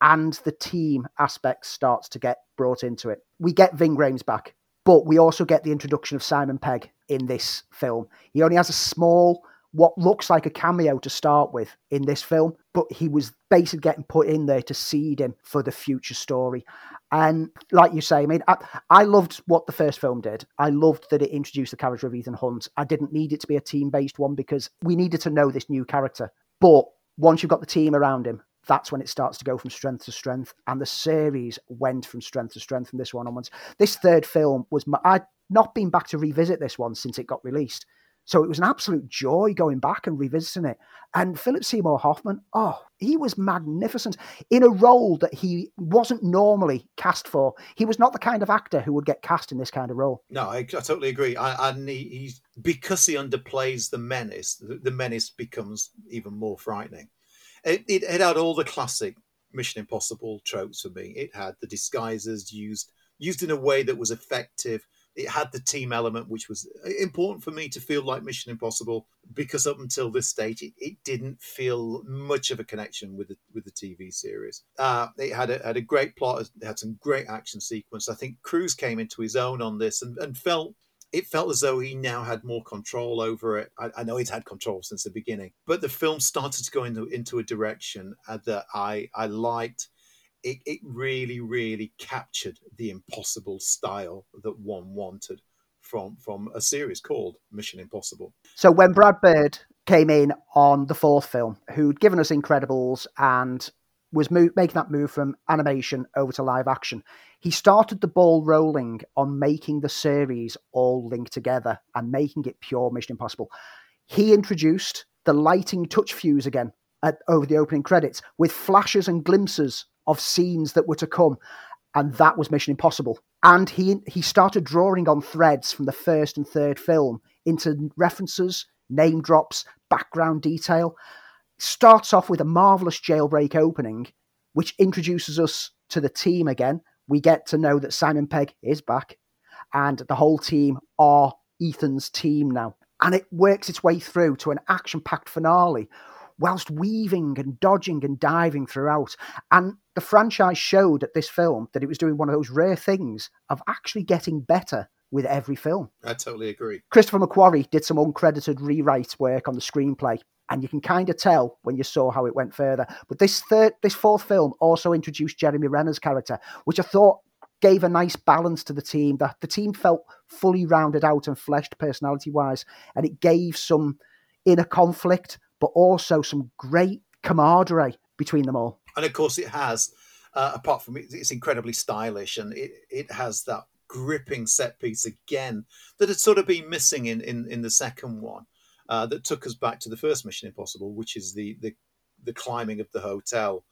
and the team aspect starts to get brought into it. We get Ving Rhames back, but we also get the introduction of Simon Pegg in this film. He only has a small, what looks like a cameo to start with in this film, but he was basically getting put in there to seed him for the future story. And like you say, I mean, I, I loved what the first film did. I loved that it introduced the character of Ethan Hunt. I didn't need it to be a team based one because we needed to know this new character. But once you've got the team around him, that's when it starts to go from strength to strength. And the series went from strength to strength from this one onwards. This third film was, my, I'd not been back to revisit this one since it got released. So it was an absolute joy going back and revisiting it. And Philip Seymour Hoffman, oh, he was magnificent in a role that he wasn't normally cast for. He was not the kind of actor who would get cast in this kind of role. No, I, I totally agree. I, and he, he's because he underplays the menace. The, the menace becomes even more frightening. It, it, it had all the classic Mission Impossible tropes for me. It had the disguises used used in a way that was effective. It had the team element, which was important for me to feel like Mission Impossible, because up until this stage, it, it didn't feel much of a connection with the with the TV series. Uh, it had a, had a great plot, it had some great action sequence. I think Cruise came into his own on this and, and felt it felt as though he now had more control over it. I, I, know he's had control since the beginning, but the film started to go into, into a direction uh, that I, I liked. It, it really, really captured the impossible style that one wanted from from a series called Mission Impossible. So when Brad Bird came in on the fourth film, who'd given us Incredibles and was mo- making that move from animation over to live action. He started the ball rolling on making the series all link together and making it pure Mission Impossible. He introduced the lighting touch fuse again at, over the opening credits with flashes and glimpses of scenes that were to come. And that was Mission Impossible. And he he started drawing on threads from the first and third film into references, name drops, background detail starts off with a marvelous jailbreak opening, which introduces us to the team again. We get to know that Simon Pegg is back, and the whole team are Ethan's team now. And it works its way through to an action packed finale whilst weaving and dodging and diving throughout. And the franchise showed at this film that it was doing one of those rare things of actually getting better with every film. I totally agree. Christopher McQuarrie did some uncredited rewrite work on the screenplay and you can kind of tell when you saw how it went further. But this third, this fourth film also introduced Jeremy Renner's character, which I thought gave a nice balance to the team. That the team felt fully rounded out and fleshed personality wise, and it gave some inner conflict, but also some great camaraderie between them all. And of course, it has. Uh, apart from it, it's incredibly stylish, and it it has that gripping set piece again that had sort of been missing in in, in the second one uh, that took us back to the first Mission Impossible, which is the the, the climbing of the hotel,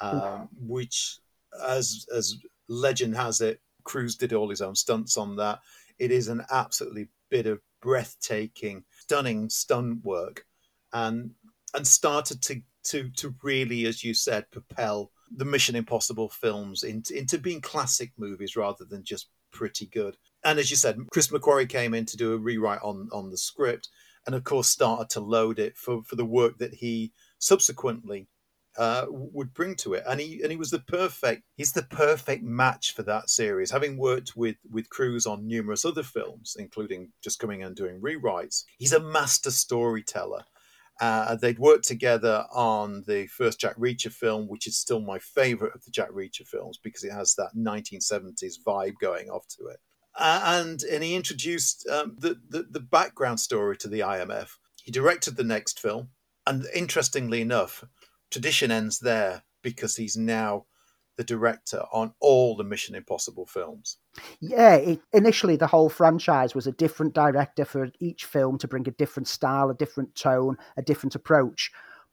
um, which, as as legend has it, Cruise did all his own stunts on that. It is an absolutely bit of breathtaking, stunning stunt work, and and started to to to really, as you said, propel the Mission Impossible films into into being classic movies rather than just pretty good. And as you said, Chris McQuarrie came in to do a rewrite on on the script, and of course started to load it for for the work that he subsequently uh, would bring to it. And he and he was the perfect he's the perfect match for that series. Having worked with with Cruise on numerous other films, including just coming and doing rewrites, he's a master storyteller. Uh, they'd worked together on the first Jack Reacher film, which is still my favorite of the Jack Reacher films because it has that 1970s vibe going off to it. Uh, and and he introduced um, the, the the background story to the IMF. He directed the next film, and interestingly enough, tradition ends there because he's now the director on all the Mission Impossible films. Yeah, it, initially the whole franchise was a different director for each film to bring a different style, a different tone, a different approach.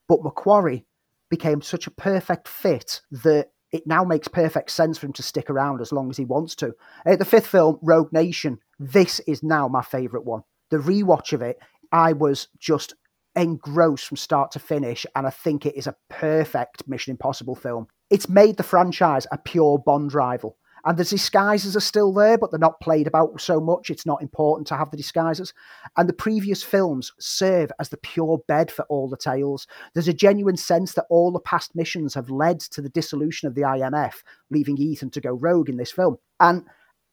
But McQuarrie became such a perfect fit that it now makes perfect sense for him to stick around as long as he wants to. Uh, the fifth film, Rogue Nation, this is now my favourite one. The rewatch of it, I was just engrossed from start to finish, and I think it is a perfect Mission Impossible film. It's made the franchise a pure Bond rival. And the disguises are still there, but they're not played about so much. It's not important to have the disguises. And the previous films serve as the pure bed for all the tales. There's a genuine sense that all the past missions have led to the dissolution of the IMF, leaving Ethan to go rogue in this film. And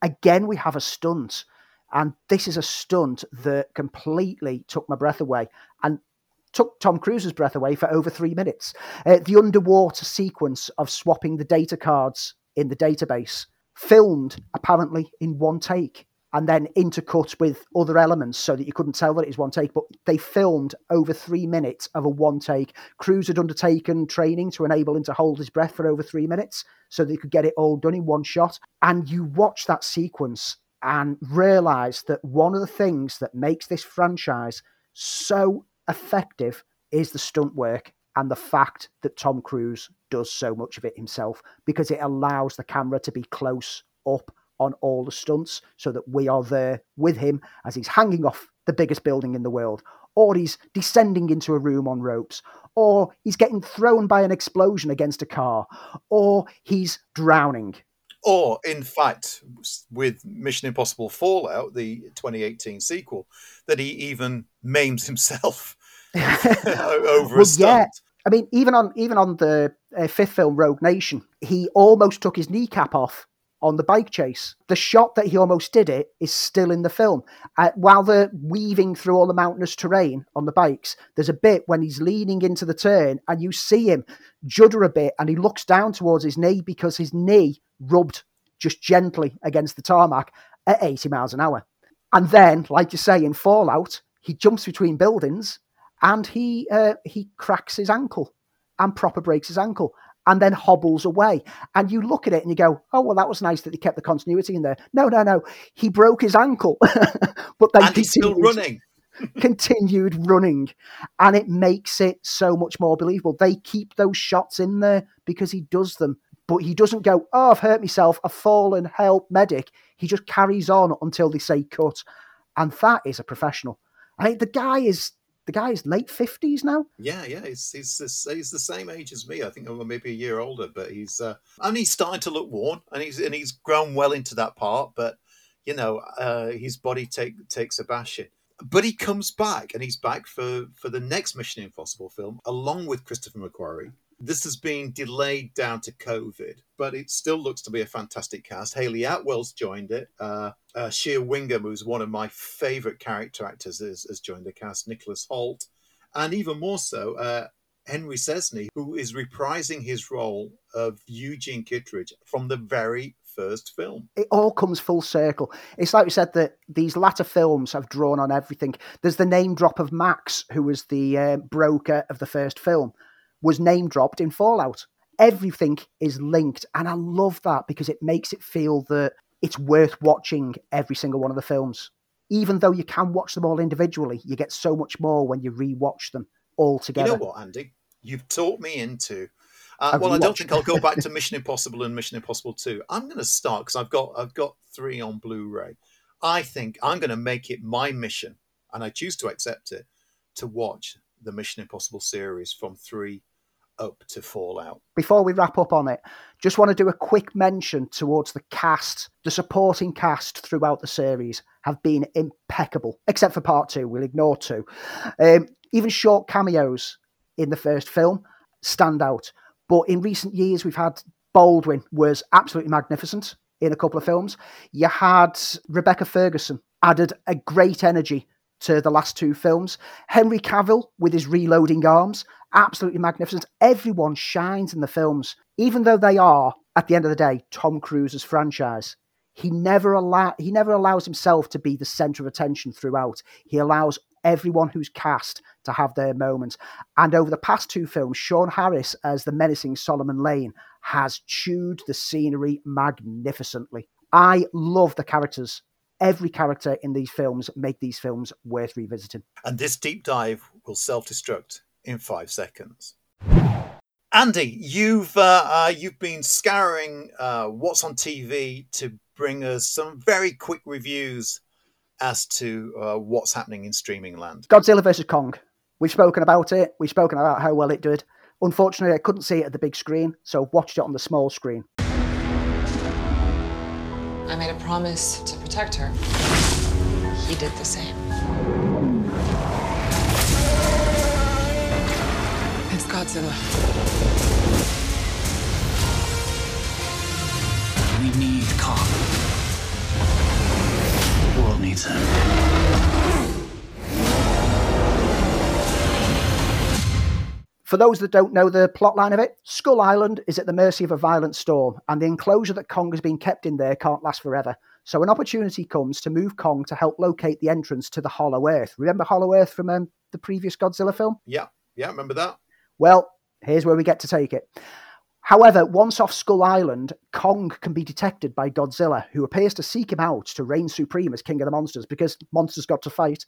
again, we have a stunt. And this is a stunt that completely took my breath away. And took Tom Cruise's breath away for over three minutes. Uh, the underwater sequence of swapping the data cards in the database, filmed apparently in one take, and then intercut with other elements so that you couldn't tell that it was one take. But they filmed over three minutes of a one take. Cruise had undertaken training to enable him to hold his breath for over three minutes so he could get it all done in one shot. And you watch that sequence and realize that one of the things that makes this franchise so effective is the stunt work and the fact that Tom Cruise does so much of it himself because it allows the camera to be close up on all the stunts so that we are there with him as he's hanging off the biggest building in the world, or he's descending into a room on ropes, or he's getting thrown by an explosion against a car, or he's drowning. Or, in fact, with Mission Impossible Fallout, the 2018 sequel, that he even maims himself over well, a stunt. Yeah. I mean, even on even on the uh, fifth film, Rogue Nation, he almost took his kneecap off on the bike chase. The shot that he almost did it is still in the film. Uh, while they're weaving through all the mountainous terrain on the bikes, there's a bit when he's leaning into the turn and you see him judder a bit and he looks down towards his knee because his knee rubbed just gently against the tarmac at 80 miles an hour. And then, like you say, in Fallout, he jumps between buildings and he uh, he cracks his ankle and proper breaks his ankle and then hobbles away. And you look at it and you go, "Oh well, that was nice that they kept the continuity in there." No, no, no, he broke his ankle, but they and he's still running. continued running, and it makes it so much more believable. They keep those shots in there because he does them, but he doesn't go, "Oh, I've hurt myself, I've fallen, help, medic." He just carries on until they say cut, and that is a professional. I mean, the guy is the guy's late fifties now. Yeah, yeah, he's he's the, he's the same age as me. I think well, maybe a year older, but he's uh, and he's starting to look worn, and he's and he's grown well into that part. But you know, uh, his body take takes a bashing. But he comes back, and he's back for for the next Mission Impossible film, along with Christopher McQuarrie. This has been delayed down to COVID, but it still looks to be a fantastic cast. Hayley Atwell's joined it. Uh, uh, Shea Whigham, who's one of my favourite character actors, has, has, joined the cast. Nicholas Hoult, and even more so, uh, Henry Czerny, who is reprising his role of Eugene Kittridge from the very first film. It all comes full circle. It's like we said that these latter films have drawn on everything. There's the name drop of Max, who was the uh, broker of the first film was name dropped in Fallout. Everything is linked, and I love that because it makes it feel that it's worth watching every single one of the films. Even though you can watch them all individually, you get so much more when you rewatch them all together. You know what, Andy? You've taught me into. Uh, well, I don't think I'll go back to Mission Impossible and Mission Impossible Two. I'm going to start because I've got I've got three on Blu-ray. I think I'm going to make it my mission, and I choose to accept it, to watch the Mission Impossible series from three up to Fallout. Before we wrap up on it, just want to do a quick mention towards the cast. The supporting cast throughout the series have been impeccable, except for part two. We'll ignore two. Um, even short cameos in the first film stand out. But in recent years, we've had Baldwin was absolutely magnificent in a couple of films. You had Rebecca Ferguson added a great energy to the last two films. Henry Cavill with his reloading arms, absolutely magnificent. Everyone shines in the films, even though they are, at the end of the day, Tom Cruise's franchise. He never allow he never allows himself to be the center of attention throughout. He allows everyone who's cast to have their moments. And over the past two films, Sean Harris as the menacing Solomon Lane has chewed the scenery magnificently. I love the characters every character in these films make these films worth revisiting. And this deep dive will self destruct in five seconds. Andy, you've uh, uh, you've been scouring uh, what's on TV to bring us some very quick reviews as to uh, what's happening in streaming land. Godzilla vs Kong. We've spoken about it. We've spoken about how well it did. Unfortunately, I couldn't see it at the big screen, so watched it on the small screen. I made a promise to protect her. He did the same. It's Godzilla. We need Kong. The world needs him. For those that don't know the plotline of it, Skull Island is at the mercy of a violent storm, and the enclosure that Kong has been kept in there can't last forever. So an opportunity comes to move Kong to help locate the entrance to the Hollow Earth. Remember Hollow Earth from um, the previous Godzilla film? Yeah, yeah, remember that? Well, here's where we get to take it. However, once off Skull Island, Kong can be detected by Godzilla, who appears to seek him out to reign supreme as king of the monsters because monsters got to fight.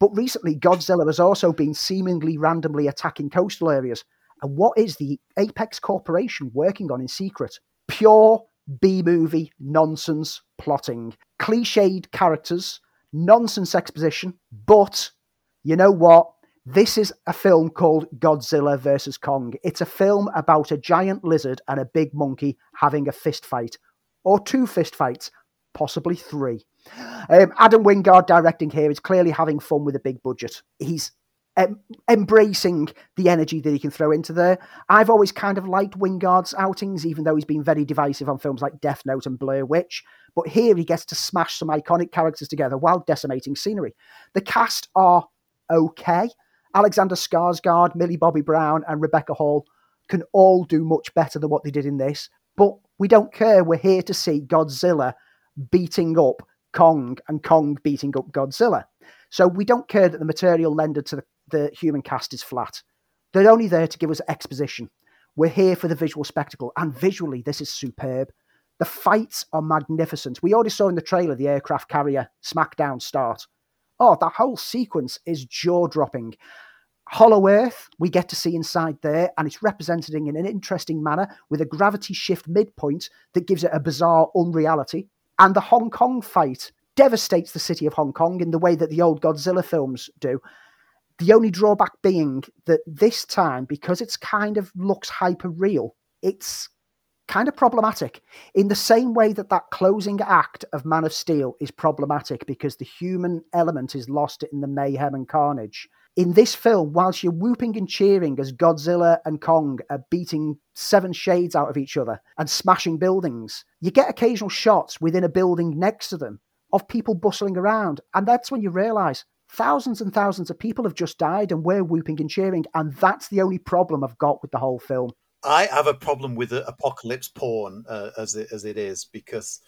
But recently, Godzilla has also been seemingly randomly attacking coastal areas. And what is the Apex Corporation working on in secret? Pure B movie nonsense plotting, cliched characters, nonsense exposition. But you know what? This is a film called Godzilla vs. Kong. It's a film about a giant lizard and a big monkey having a fist fight, or two fist fights, possibly three. Um, Adam Wingard directing here is clearly having fun with a big budget. He's em- embracing the energy that he can throw into there. I've always kind of liked Wingard's outings, even though he's been very divisive on films like Death Note and Blair Witch. But here he gets to smash some iconic characters together while decimating scenery. The cast are okay. Alexander Skarsgård, Millie Bobby Brown, and Rebecca Hall can all do much better than what they did in this. But we don't care. We're here to see Godzilla beating up Kong and Kong beating up Godzilla. So we don't care that the material lended to the, the human cast is flat. They're only there to give us exposition. We're here for the visual spectacle, and visually, this is superb. The fights are magnificent. We already saw in the trailer the aircraft carrier SmackDown start. Oh, that whole sequence is jaw dropping. Hollow Earth, we get to see inside there, and it's represented in an interesting manner with a gravity shift midpoint that gives it a bizarre unreality. And the Hong Kong fight devastates the city of Hong Kong in the way that the old Godzilla films do. The only drawback being that this time, because it's kind of looks hyper real, it's kind of problematic in the same way that that closing act of Man of Steel is problematic because the human element is lost in the mayhem and carnage. In this film, whilst you're whooping and cheering as Godzilla and Kong are beating seven shades out of each other and smashing buildings, you get occasional shots within a building next to them of people bustling around. And that's when you realize thousands and thousands of people have just died and we're whooping and cheering. And that's the only problem I've got with the whole film. I have a problem with apocalypse porn uh, as it, as it is because,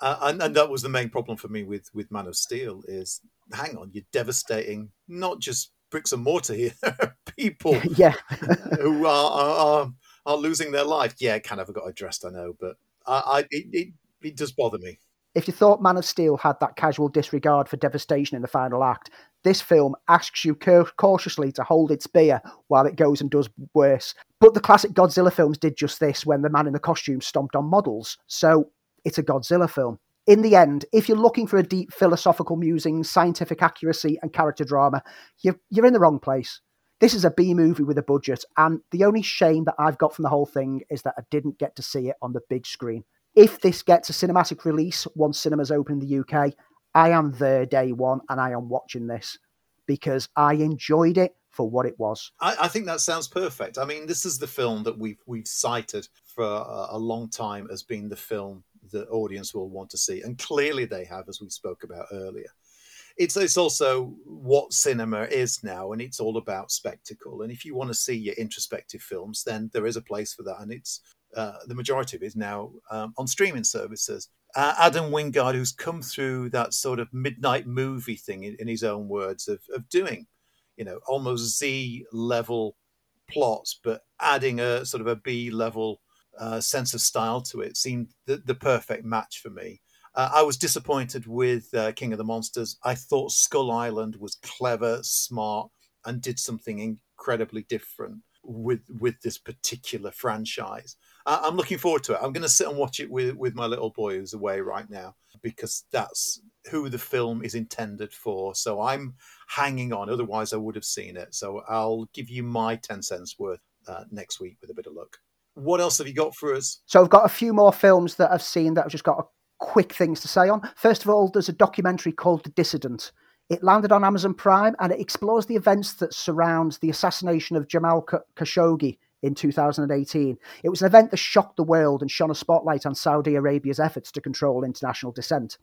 uh, and, and that was the main problem for me with with Man of Steel is hang on, you're devastating not just bricks and mortar here, people yeah. who are, are are losing their life. Yeah, kind of got addressed, I know, but I, I it, it, it does bother me. If you thought Man of Steel had that casual disregard for devastation in the final act, this film asks you cautiously to hold its beer while it goes and does worse. But the classic Godzilla films did just this when the man in the costume stomped on models. So it's a Godzilla film. In the end, if you're looking for a deep philosophical musing, scientific accuracy, and character drama, you're, you're in the wrong place. This is a B movie with a budget, and the only shame that I've got from the whole thing is that I didn't get to see it on the big screen. If this gets a cinematic release once cinemas open in the UK, I am there day one and I am watching this because I enjoyed it for what it was. I, I, think that sounds perfect. I mean, this is the film that we've we've cited for a, a, long time as being the film the audience will want to see, and clearly they have, as we spoke about earlier it's it's also what cinema is now, and it's all about spectacle. And if you want to see your introspective films, then there is a place for that, and it's uh, the majority of it is now um, on streaming services. Uh, Adam Wingard, who's come through that sort of midnight movie thing, in, in his own words, of of doing, you know, almost Z level plots, but adding a sort of a B level uh, sense of style to it, seemed the, the perfect match for me. Uh, I was disappointed with uh, King of the Monsters. I thought Skull Island was clever, smart, and did something incredibly different with with this particular franchise. Uh, I'm looking forward to it. I'm going to sit and watch it with with my little boy who's away right now because that's who the film is intended for. So I'm hanging on. Otherwise, I would have seen it. So I'll give you my ten cents worth uh, next week with a bit of luck. What else have you got for us? So I've got a few more films that I've seen that I've just got a quick things to say on. First of all, there's a documentary called The Dissident. It landed on Amazon Prime and it explores the events that surround the assassination of Jamal Khashoggi in 2018. It was an event that shocked the world and shone a spotlight on Saudi Arabia's efforts to control international dissent.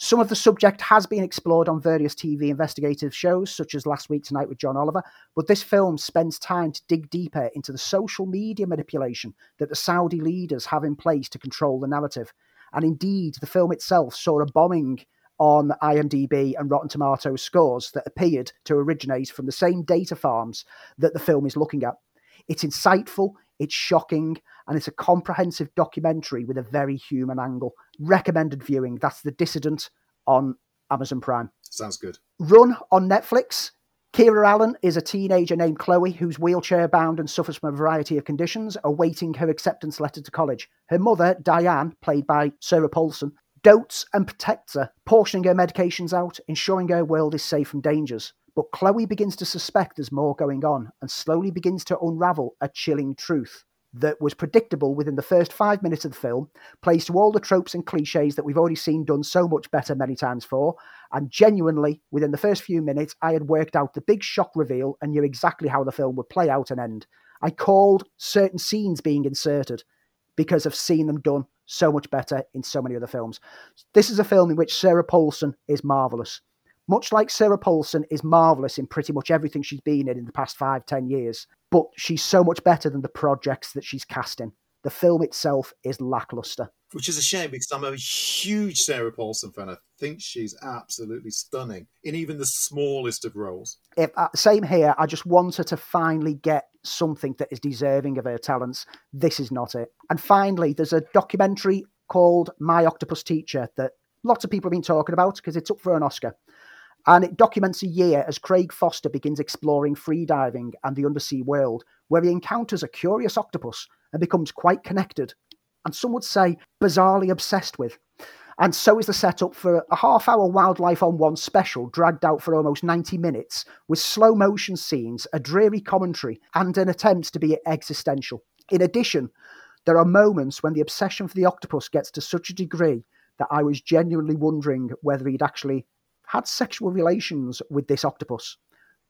Some of the subject has been explored on various TV investigative shows, such as Last Week Tonight with John Oliver, but this film spends time to dig deeper into the social media manipulation that the Saudi leaders have in place to control the narrative. And indeed, the film itself saw a bombing on IMDb and Rotten Tomatoes scores that appeared to originate from the same data farms that the film is looking at. It's insightful, it's shocking, and it's a comprehensive documentary with a very human angle. Recommended viewing. That's The Dissident on Amazon Prime. Sounds good. Run on Netflix. Kiera Allen is a teenager named Chloe who's wheelchair bound and suffers from a variety of conditions, awaiting her acceptance letter to college. Her mother, Diane, played by Sarah Paulson, dotes and protects her, portioning her medications out, ensuring her world is safe from dangers. But Chloe begins to suspect there's more going on and slowly begins to unravel a chilling truth that was predictable within the first five minutes of the film, plays to all the tropes and cliches that we've already seen done so much better many times for. And genuinely, within the first few minutes, I had worked out the big shock reveal and knew exactly how the film would play out and end. I called certain scenes being inserted because I've seen them done so much better in so many other films. This is a film in which Sarah Paulson is marvelous. Much like Sarah Paulson is marvelous in pretty much everything she's been in in the past five, ten years, but she's so much better than the projects that she's casting. The film itself is lackluster. Which is a shame because I'm a huge Sarah Paulson fan. I think she's absolutely stunning in even the smallest of roles. If, uh, same here. I just want her to finally get something that is deserving of her talents. This is not it. And finally, there's a documentary called My Octopus Teacher that lots of people have been talking about because it's up for an Oscar. And it documents a year as Craig Foster begins exploring freediving and the undersea world, where he encounters a curious octopus and becomes quite connected, and some would say bizarrely obsessed with. And so is the setup for a half hour Wildlife on One special, dragged out for almost 90 minutes, with slow motion scenes, a dreary commentary, and an attempt to be existential. In addition, there are moments when the obsession for the octopus gets to such a degree that I was genuinely wondering whether he'd actually had sexual relations with this octopus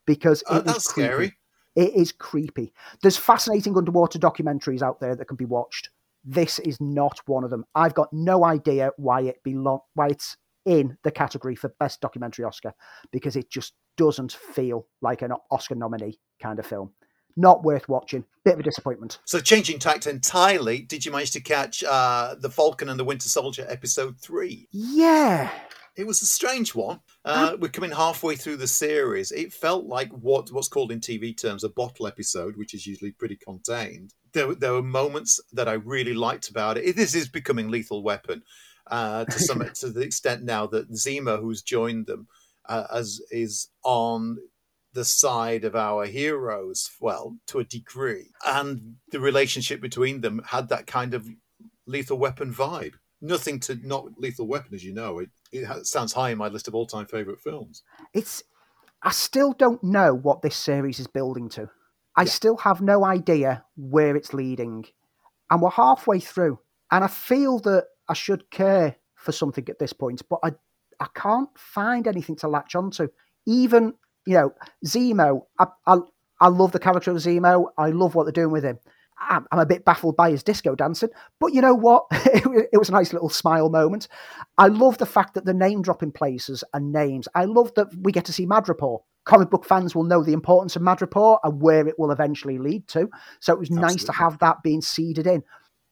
because it uh, is creepy. Scary. It is creepy. There's fascinating underwater documentaries out there that can be watched. This is not one of them. I've got no idea why it belong why it's in the category for best documentary Oscar because it just doesn't feel like an Oscar nominee kind of film. Not worth watching. Bit of a disappointment. So, changing tact entirely, did you manage to catch uh, the Falcon and the Winter Soldier episode three? Yeah, it was a strange one. Uh, we're coming halfway through the series. It felt like what what's called in TV terms a bottle episode, which is usually pretty contained. There, there were moments that I really liked about it. This is becoming Lethal Weapon uh, to some to the extent now that Zemo, who's joined them, uh, as is on the side of our heroes, well, to a degree, and the relationship between them had that kind of Lethal Weapon vibe nothing to not Lethal Weapon, as you know. It, it sounds high in my list of all time favorite films. It's I still don't know what this series is building to. I Yeah. still have no idea where it's leading. And we're halfway through. And I feel that I should care for something at this point, but I, I can't find anything to latch onto. Even, you know, Zemo, I, I, I love the character of Zemo. I love what they're doing with him. I'm, I'm a bit baffled by his disco dancing, but you know what? it, it was a nice little smile moment. I love the fact that the name dropping places and names. I love that we get to see Madripoor. Comic book fans will know the importance of Madripoor and where it will eventually lead to. So it was nice to have that being seeded in.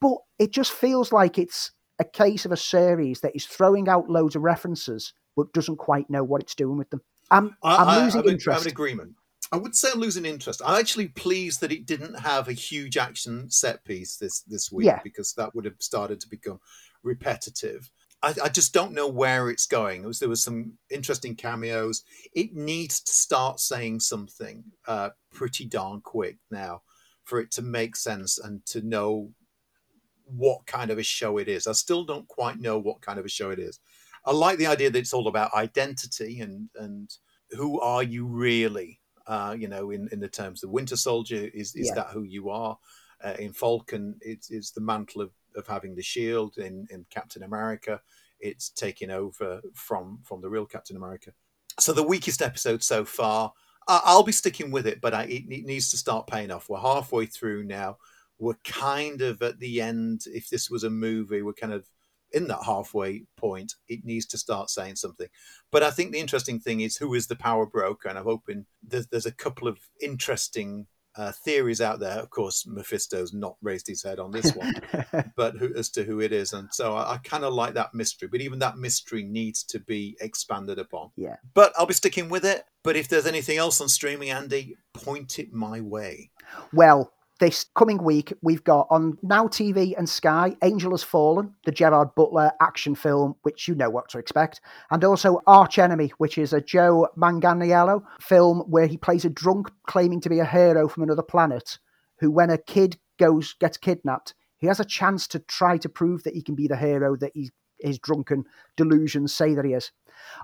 But it just feels like it's a case of a series that is throwing out loads of references but doesn't quite know what it's doing with them. I'm, I, I'm losing I'm in- interest. I'm in agreement. I would say I'm losing interest. I'm actually pleased that it didn't have a huge action set piece this this week Yeah. because that would have started to become repetitive. I, I just don't know where it's going. It was, there was some interesting cameos. It needs to start saying something uh, pretty darn quick now for it to make sense and to know what kind of a show it is. I still don't quite know what kind of a show it is. I like the idea that it's all about identity and and who are you really? Uh, you know, in, in the terms of Winter Soldier, is is Yeah. that who you are? Uh, in Falcon, it's it's the mantle of, of having the shield. In in Captain America, it's taking over from from the real Captain America. So the weakest episode so far. I- I'll be sticking with it, but I, it, it needs to start paying off. We're halfway through now. We're kind of at the end. If this was a movie, we're kind of in that halfway point. It needs to start saying something. But I think the interesting thing is who is the power broker, and I'm hoping there's, there's a couple of interesting uh, theories out there. Of course, Mephisto's not raised his head on this one, but who, as to who it is, and so I, I kind of like that mystery. But even that mystery needs to be expanded upon. Yeah. But I'll be sticking with it. But if there's anything else on streaming, Andy, point it my way. Well, this coming week, we've got on Now TV and Sky, Angel Has Fallen, the Gerard Butler action film, which you know what to expect, and also Arch Enemy, which is a Joe Manganiello film where he plays a drunk claiming to be a hero from another planet, who, when a kid goes gets kidnapped, he has a chance to try to prove that he can be the hero that he, his drunken delusions say that he is.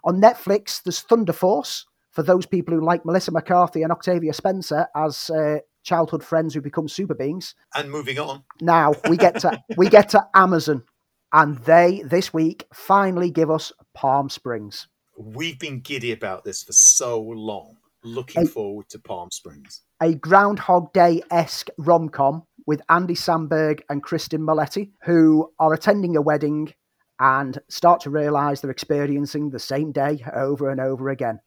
On Netflix, there's Thunder Force for those people who like Melissa McCarthy and Octavia Spencer as uh, childhood friends who become super beings. And moving on, Now we get to we get to Amazon, and they this week finally give us Palm Springs. we've been giddy about this for so long. Looking Hey. forward to Palm Springs. a Groundhog Day esque rom com with Andy Samberg and Cristin Milioti, who are attending a wedding and start to realize they're experiencing the same day over and over again.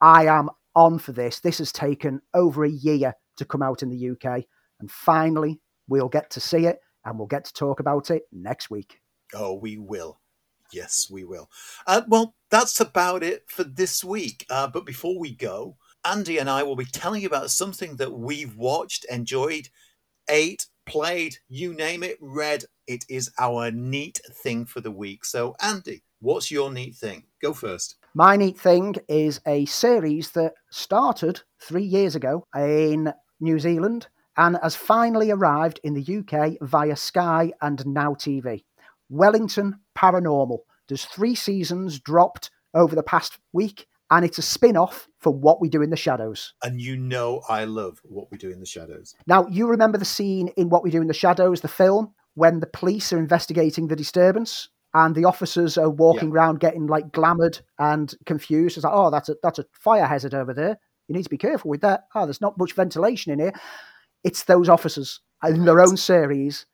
I am on for this. This has taken over a year to come out in the UK, and finally, we'll get to see it and we'll get to talk about it next week. Oh, we will. Yes, we will. Uh, well, that's about it for this week. Uh, but before we go, Andy and I will be telling you about something that we've watched, enjoyed, ate, played, you name it, read. It is our neat thing for the week. So, Andy, what's your neat thing? Go first. My Neat Thing is a series that started three years ago in New Zealand and has finally arrived in the UK via Sky and Now TV. Wellington Paranormal. There's three seasons dropped over the past week, and it's a spin off for What We Do in the Shadows. And you know I love what we do in the shadows. Now, you remember the scene in What We Do in the Shadows, the film, when the police are investigating the disturbance and the officers are walking around getting like glamoured and confused. It's like, oh, that's a that's a fire hazard over there. You need to be careful with that. Oh, there's not much ventilation in here. It's those officers in their own series.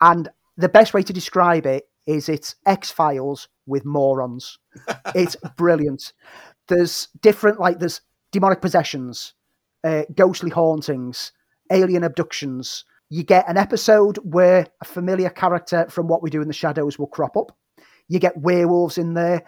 And the best way to describe it is it's X Files with morons. it's brilliant. There's different, like, there's demonic possessions, uh, ghostly hauntings, alien abductions. You get an episode where a familiar character from What We Do in the Shadows will crop up. You get werewolves in there.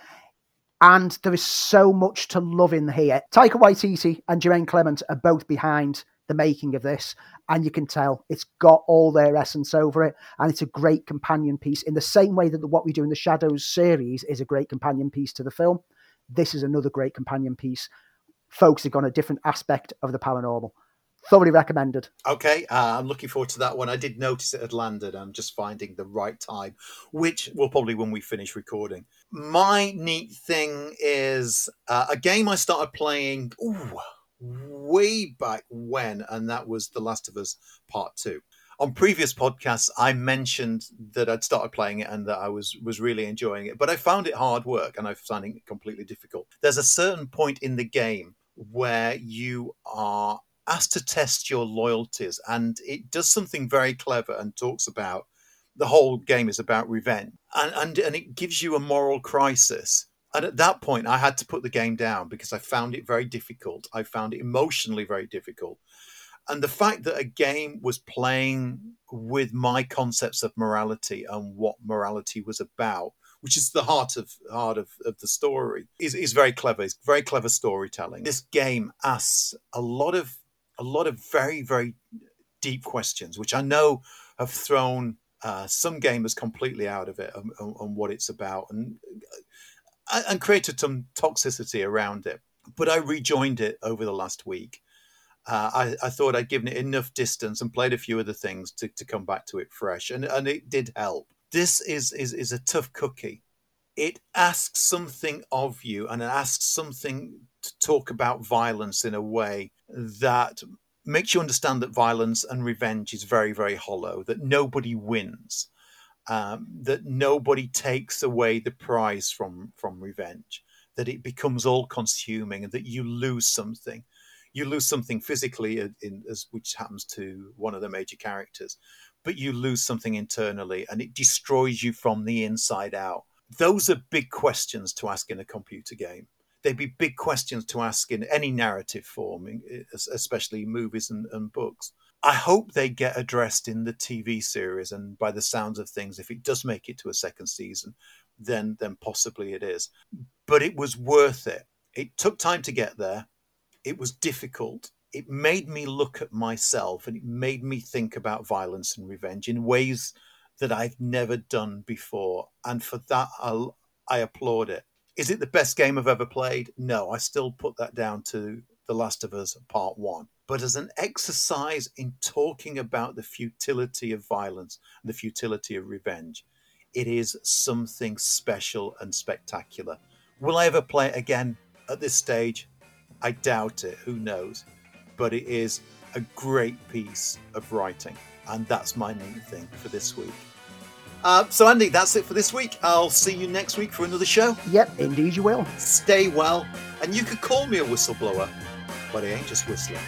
And there is so much to love in here. Taika Waititi and Jemaine Clement are both behind the making of this, and you can tell it's got all their essence over it, and it's a great companion piece in the same way that What We Do in the Shadows series is a great companion piece to the film. This is another great companion piece, focusing on a different aspect of the paranormal. thoroughly recommended. Okay, uh, I'm looking forward to that one. I did notice it had landed. I'm just finding the right time, which will probably when we finish recording. My neat thing is uh, a game I started playing ooh, way back when, and that was The Last of Us Part Two. On previous podcasts, I mentioned that I'd started playing it and that I was was really enjoying it, but I found it hard work and I found it completely difficult. There's a certain point in the game where you are asked to test your loyalties, and it does something very clever and talks about the whole game is about revenge, and and, and it gives you a moral crisis. And at that point, I had to put the game down because I found it very difficult. I found it emotionally very difficult. And the fact that a game was playing with my concepts of morality and what morality was about, which is the heart of heart of, of the story, is, is very clever. It's very clever storytelling. This game asks a lot of a lot of very very deep questions, which I know have thrown uh, some gamers completely out of it on, on, what it's about, and uh, and created some toxicity around it. But I rejoined it over the last week. Uh, I, I, thought I'd given it enough distance and played a few other things to, to come back to it fresh, and, and it did help. This is, is is a tough cookie. It asks something of you, and it asks something to talk about violence in a way that makes you understand that violence and revenge is very, very hollow, that nobody wins, um, that nobody takes away the prize from, from revenge, that it becomes all consuming and that you lose something. You lose something physically, in, in, as, which happens to one of the major characters, but you lose something internally and it destroys you from the inside out. Those are big questions to ask in a computer game they'd be big questions to ask in any narrative form, especially movies and, and books. I hope they get addressed in the TV series, and by the sounds of things, if it does make it to a second season, then then possibly it is. But it was worth it. It took time to get there. It was difficult. It made me look at myself, and it made me think about violence and revenge in ways that I've never done before. And for that, I'll, I applaud it. Is it the best game I've ever played? No, I still put that down to The Last of Us Part 1. But as an exercise in talking about the futility of violence and the futility of revenge, it is something special and spectacular. Will I ever play it again at this stage? I doubt it. Who knows? But it is a great piece of writing. And that's my main thing for this week. Uh, so, Andy, that's it for this week. I'll see you next week for another show. Yep, indeed you will. Stay well, and you could call me a whistleblower, but I ain't just whistling.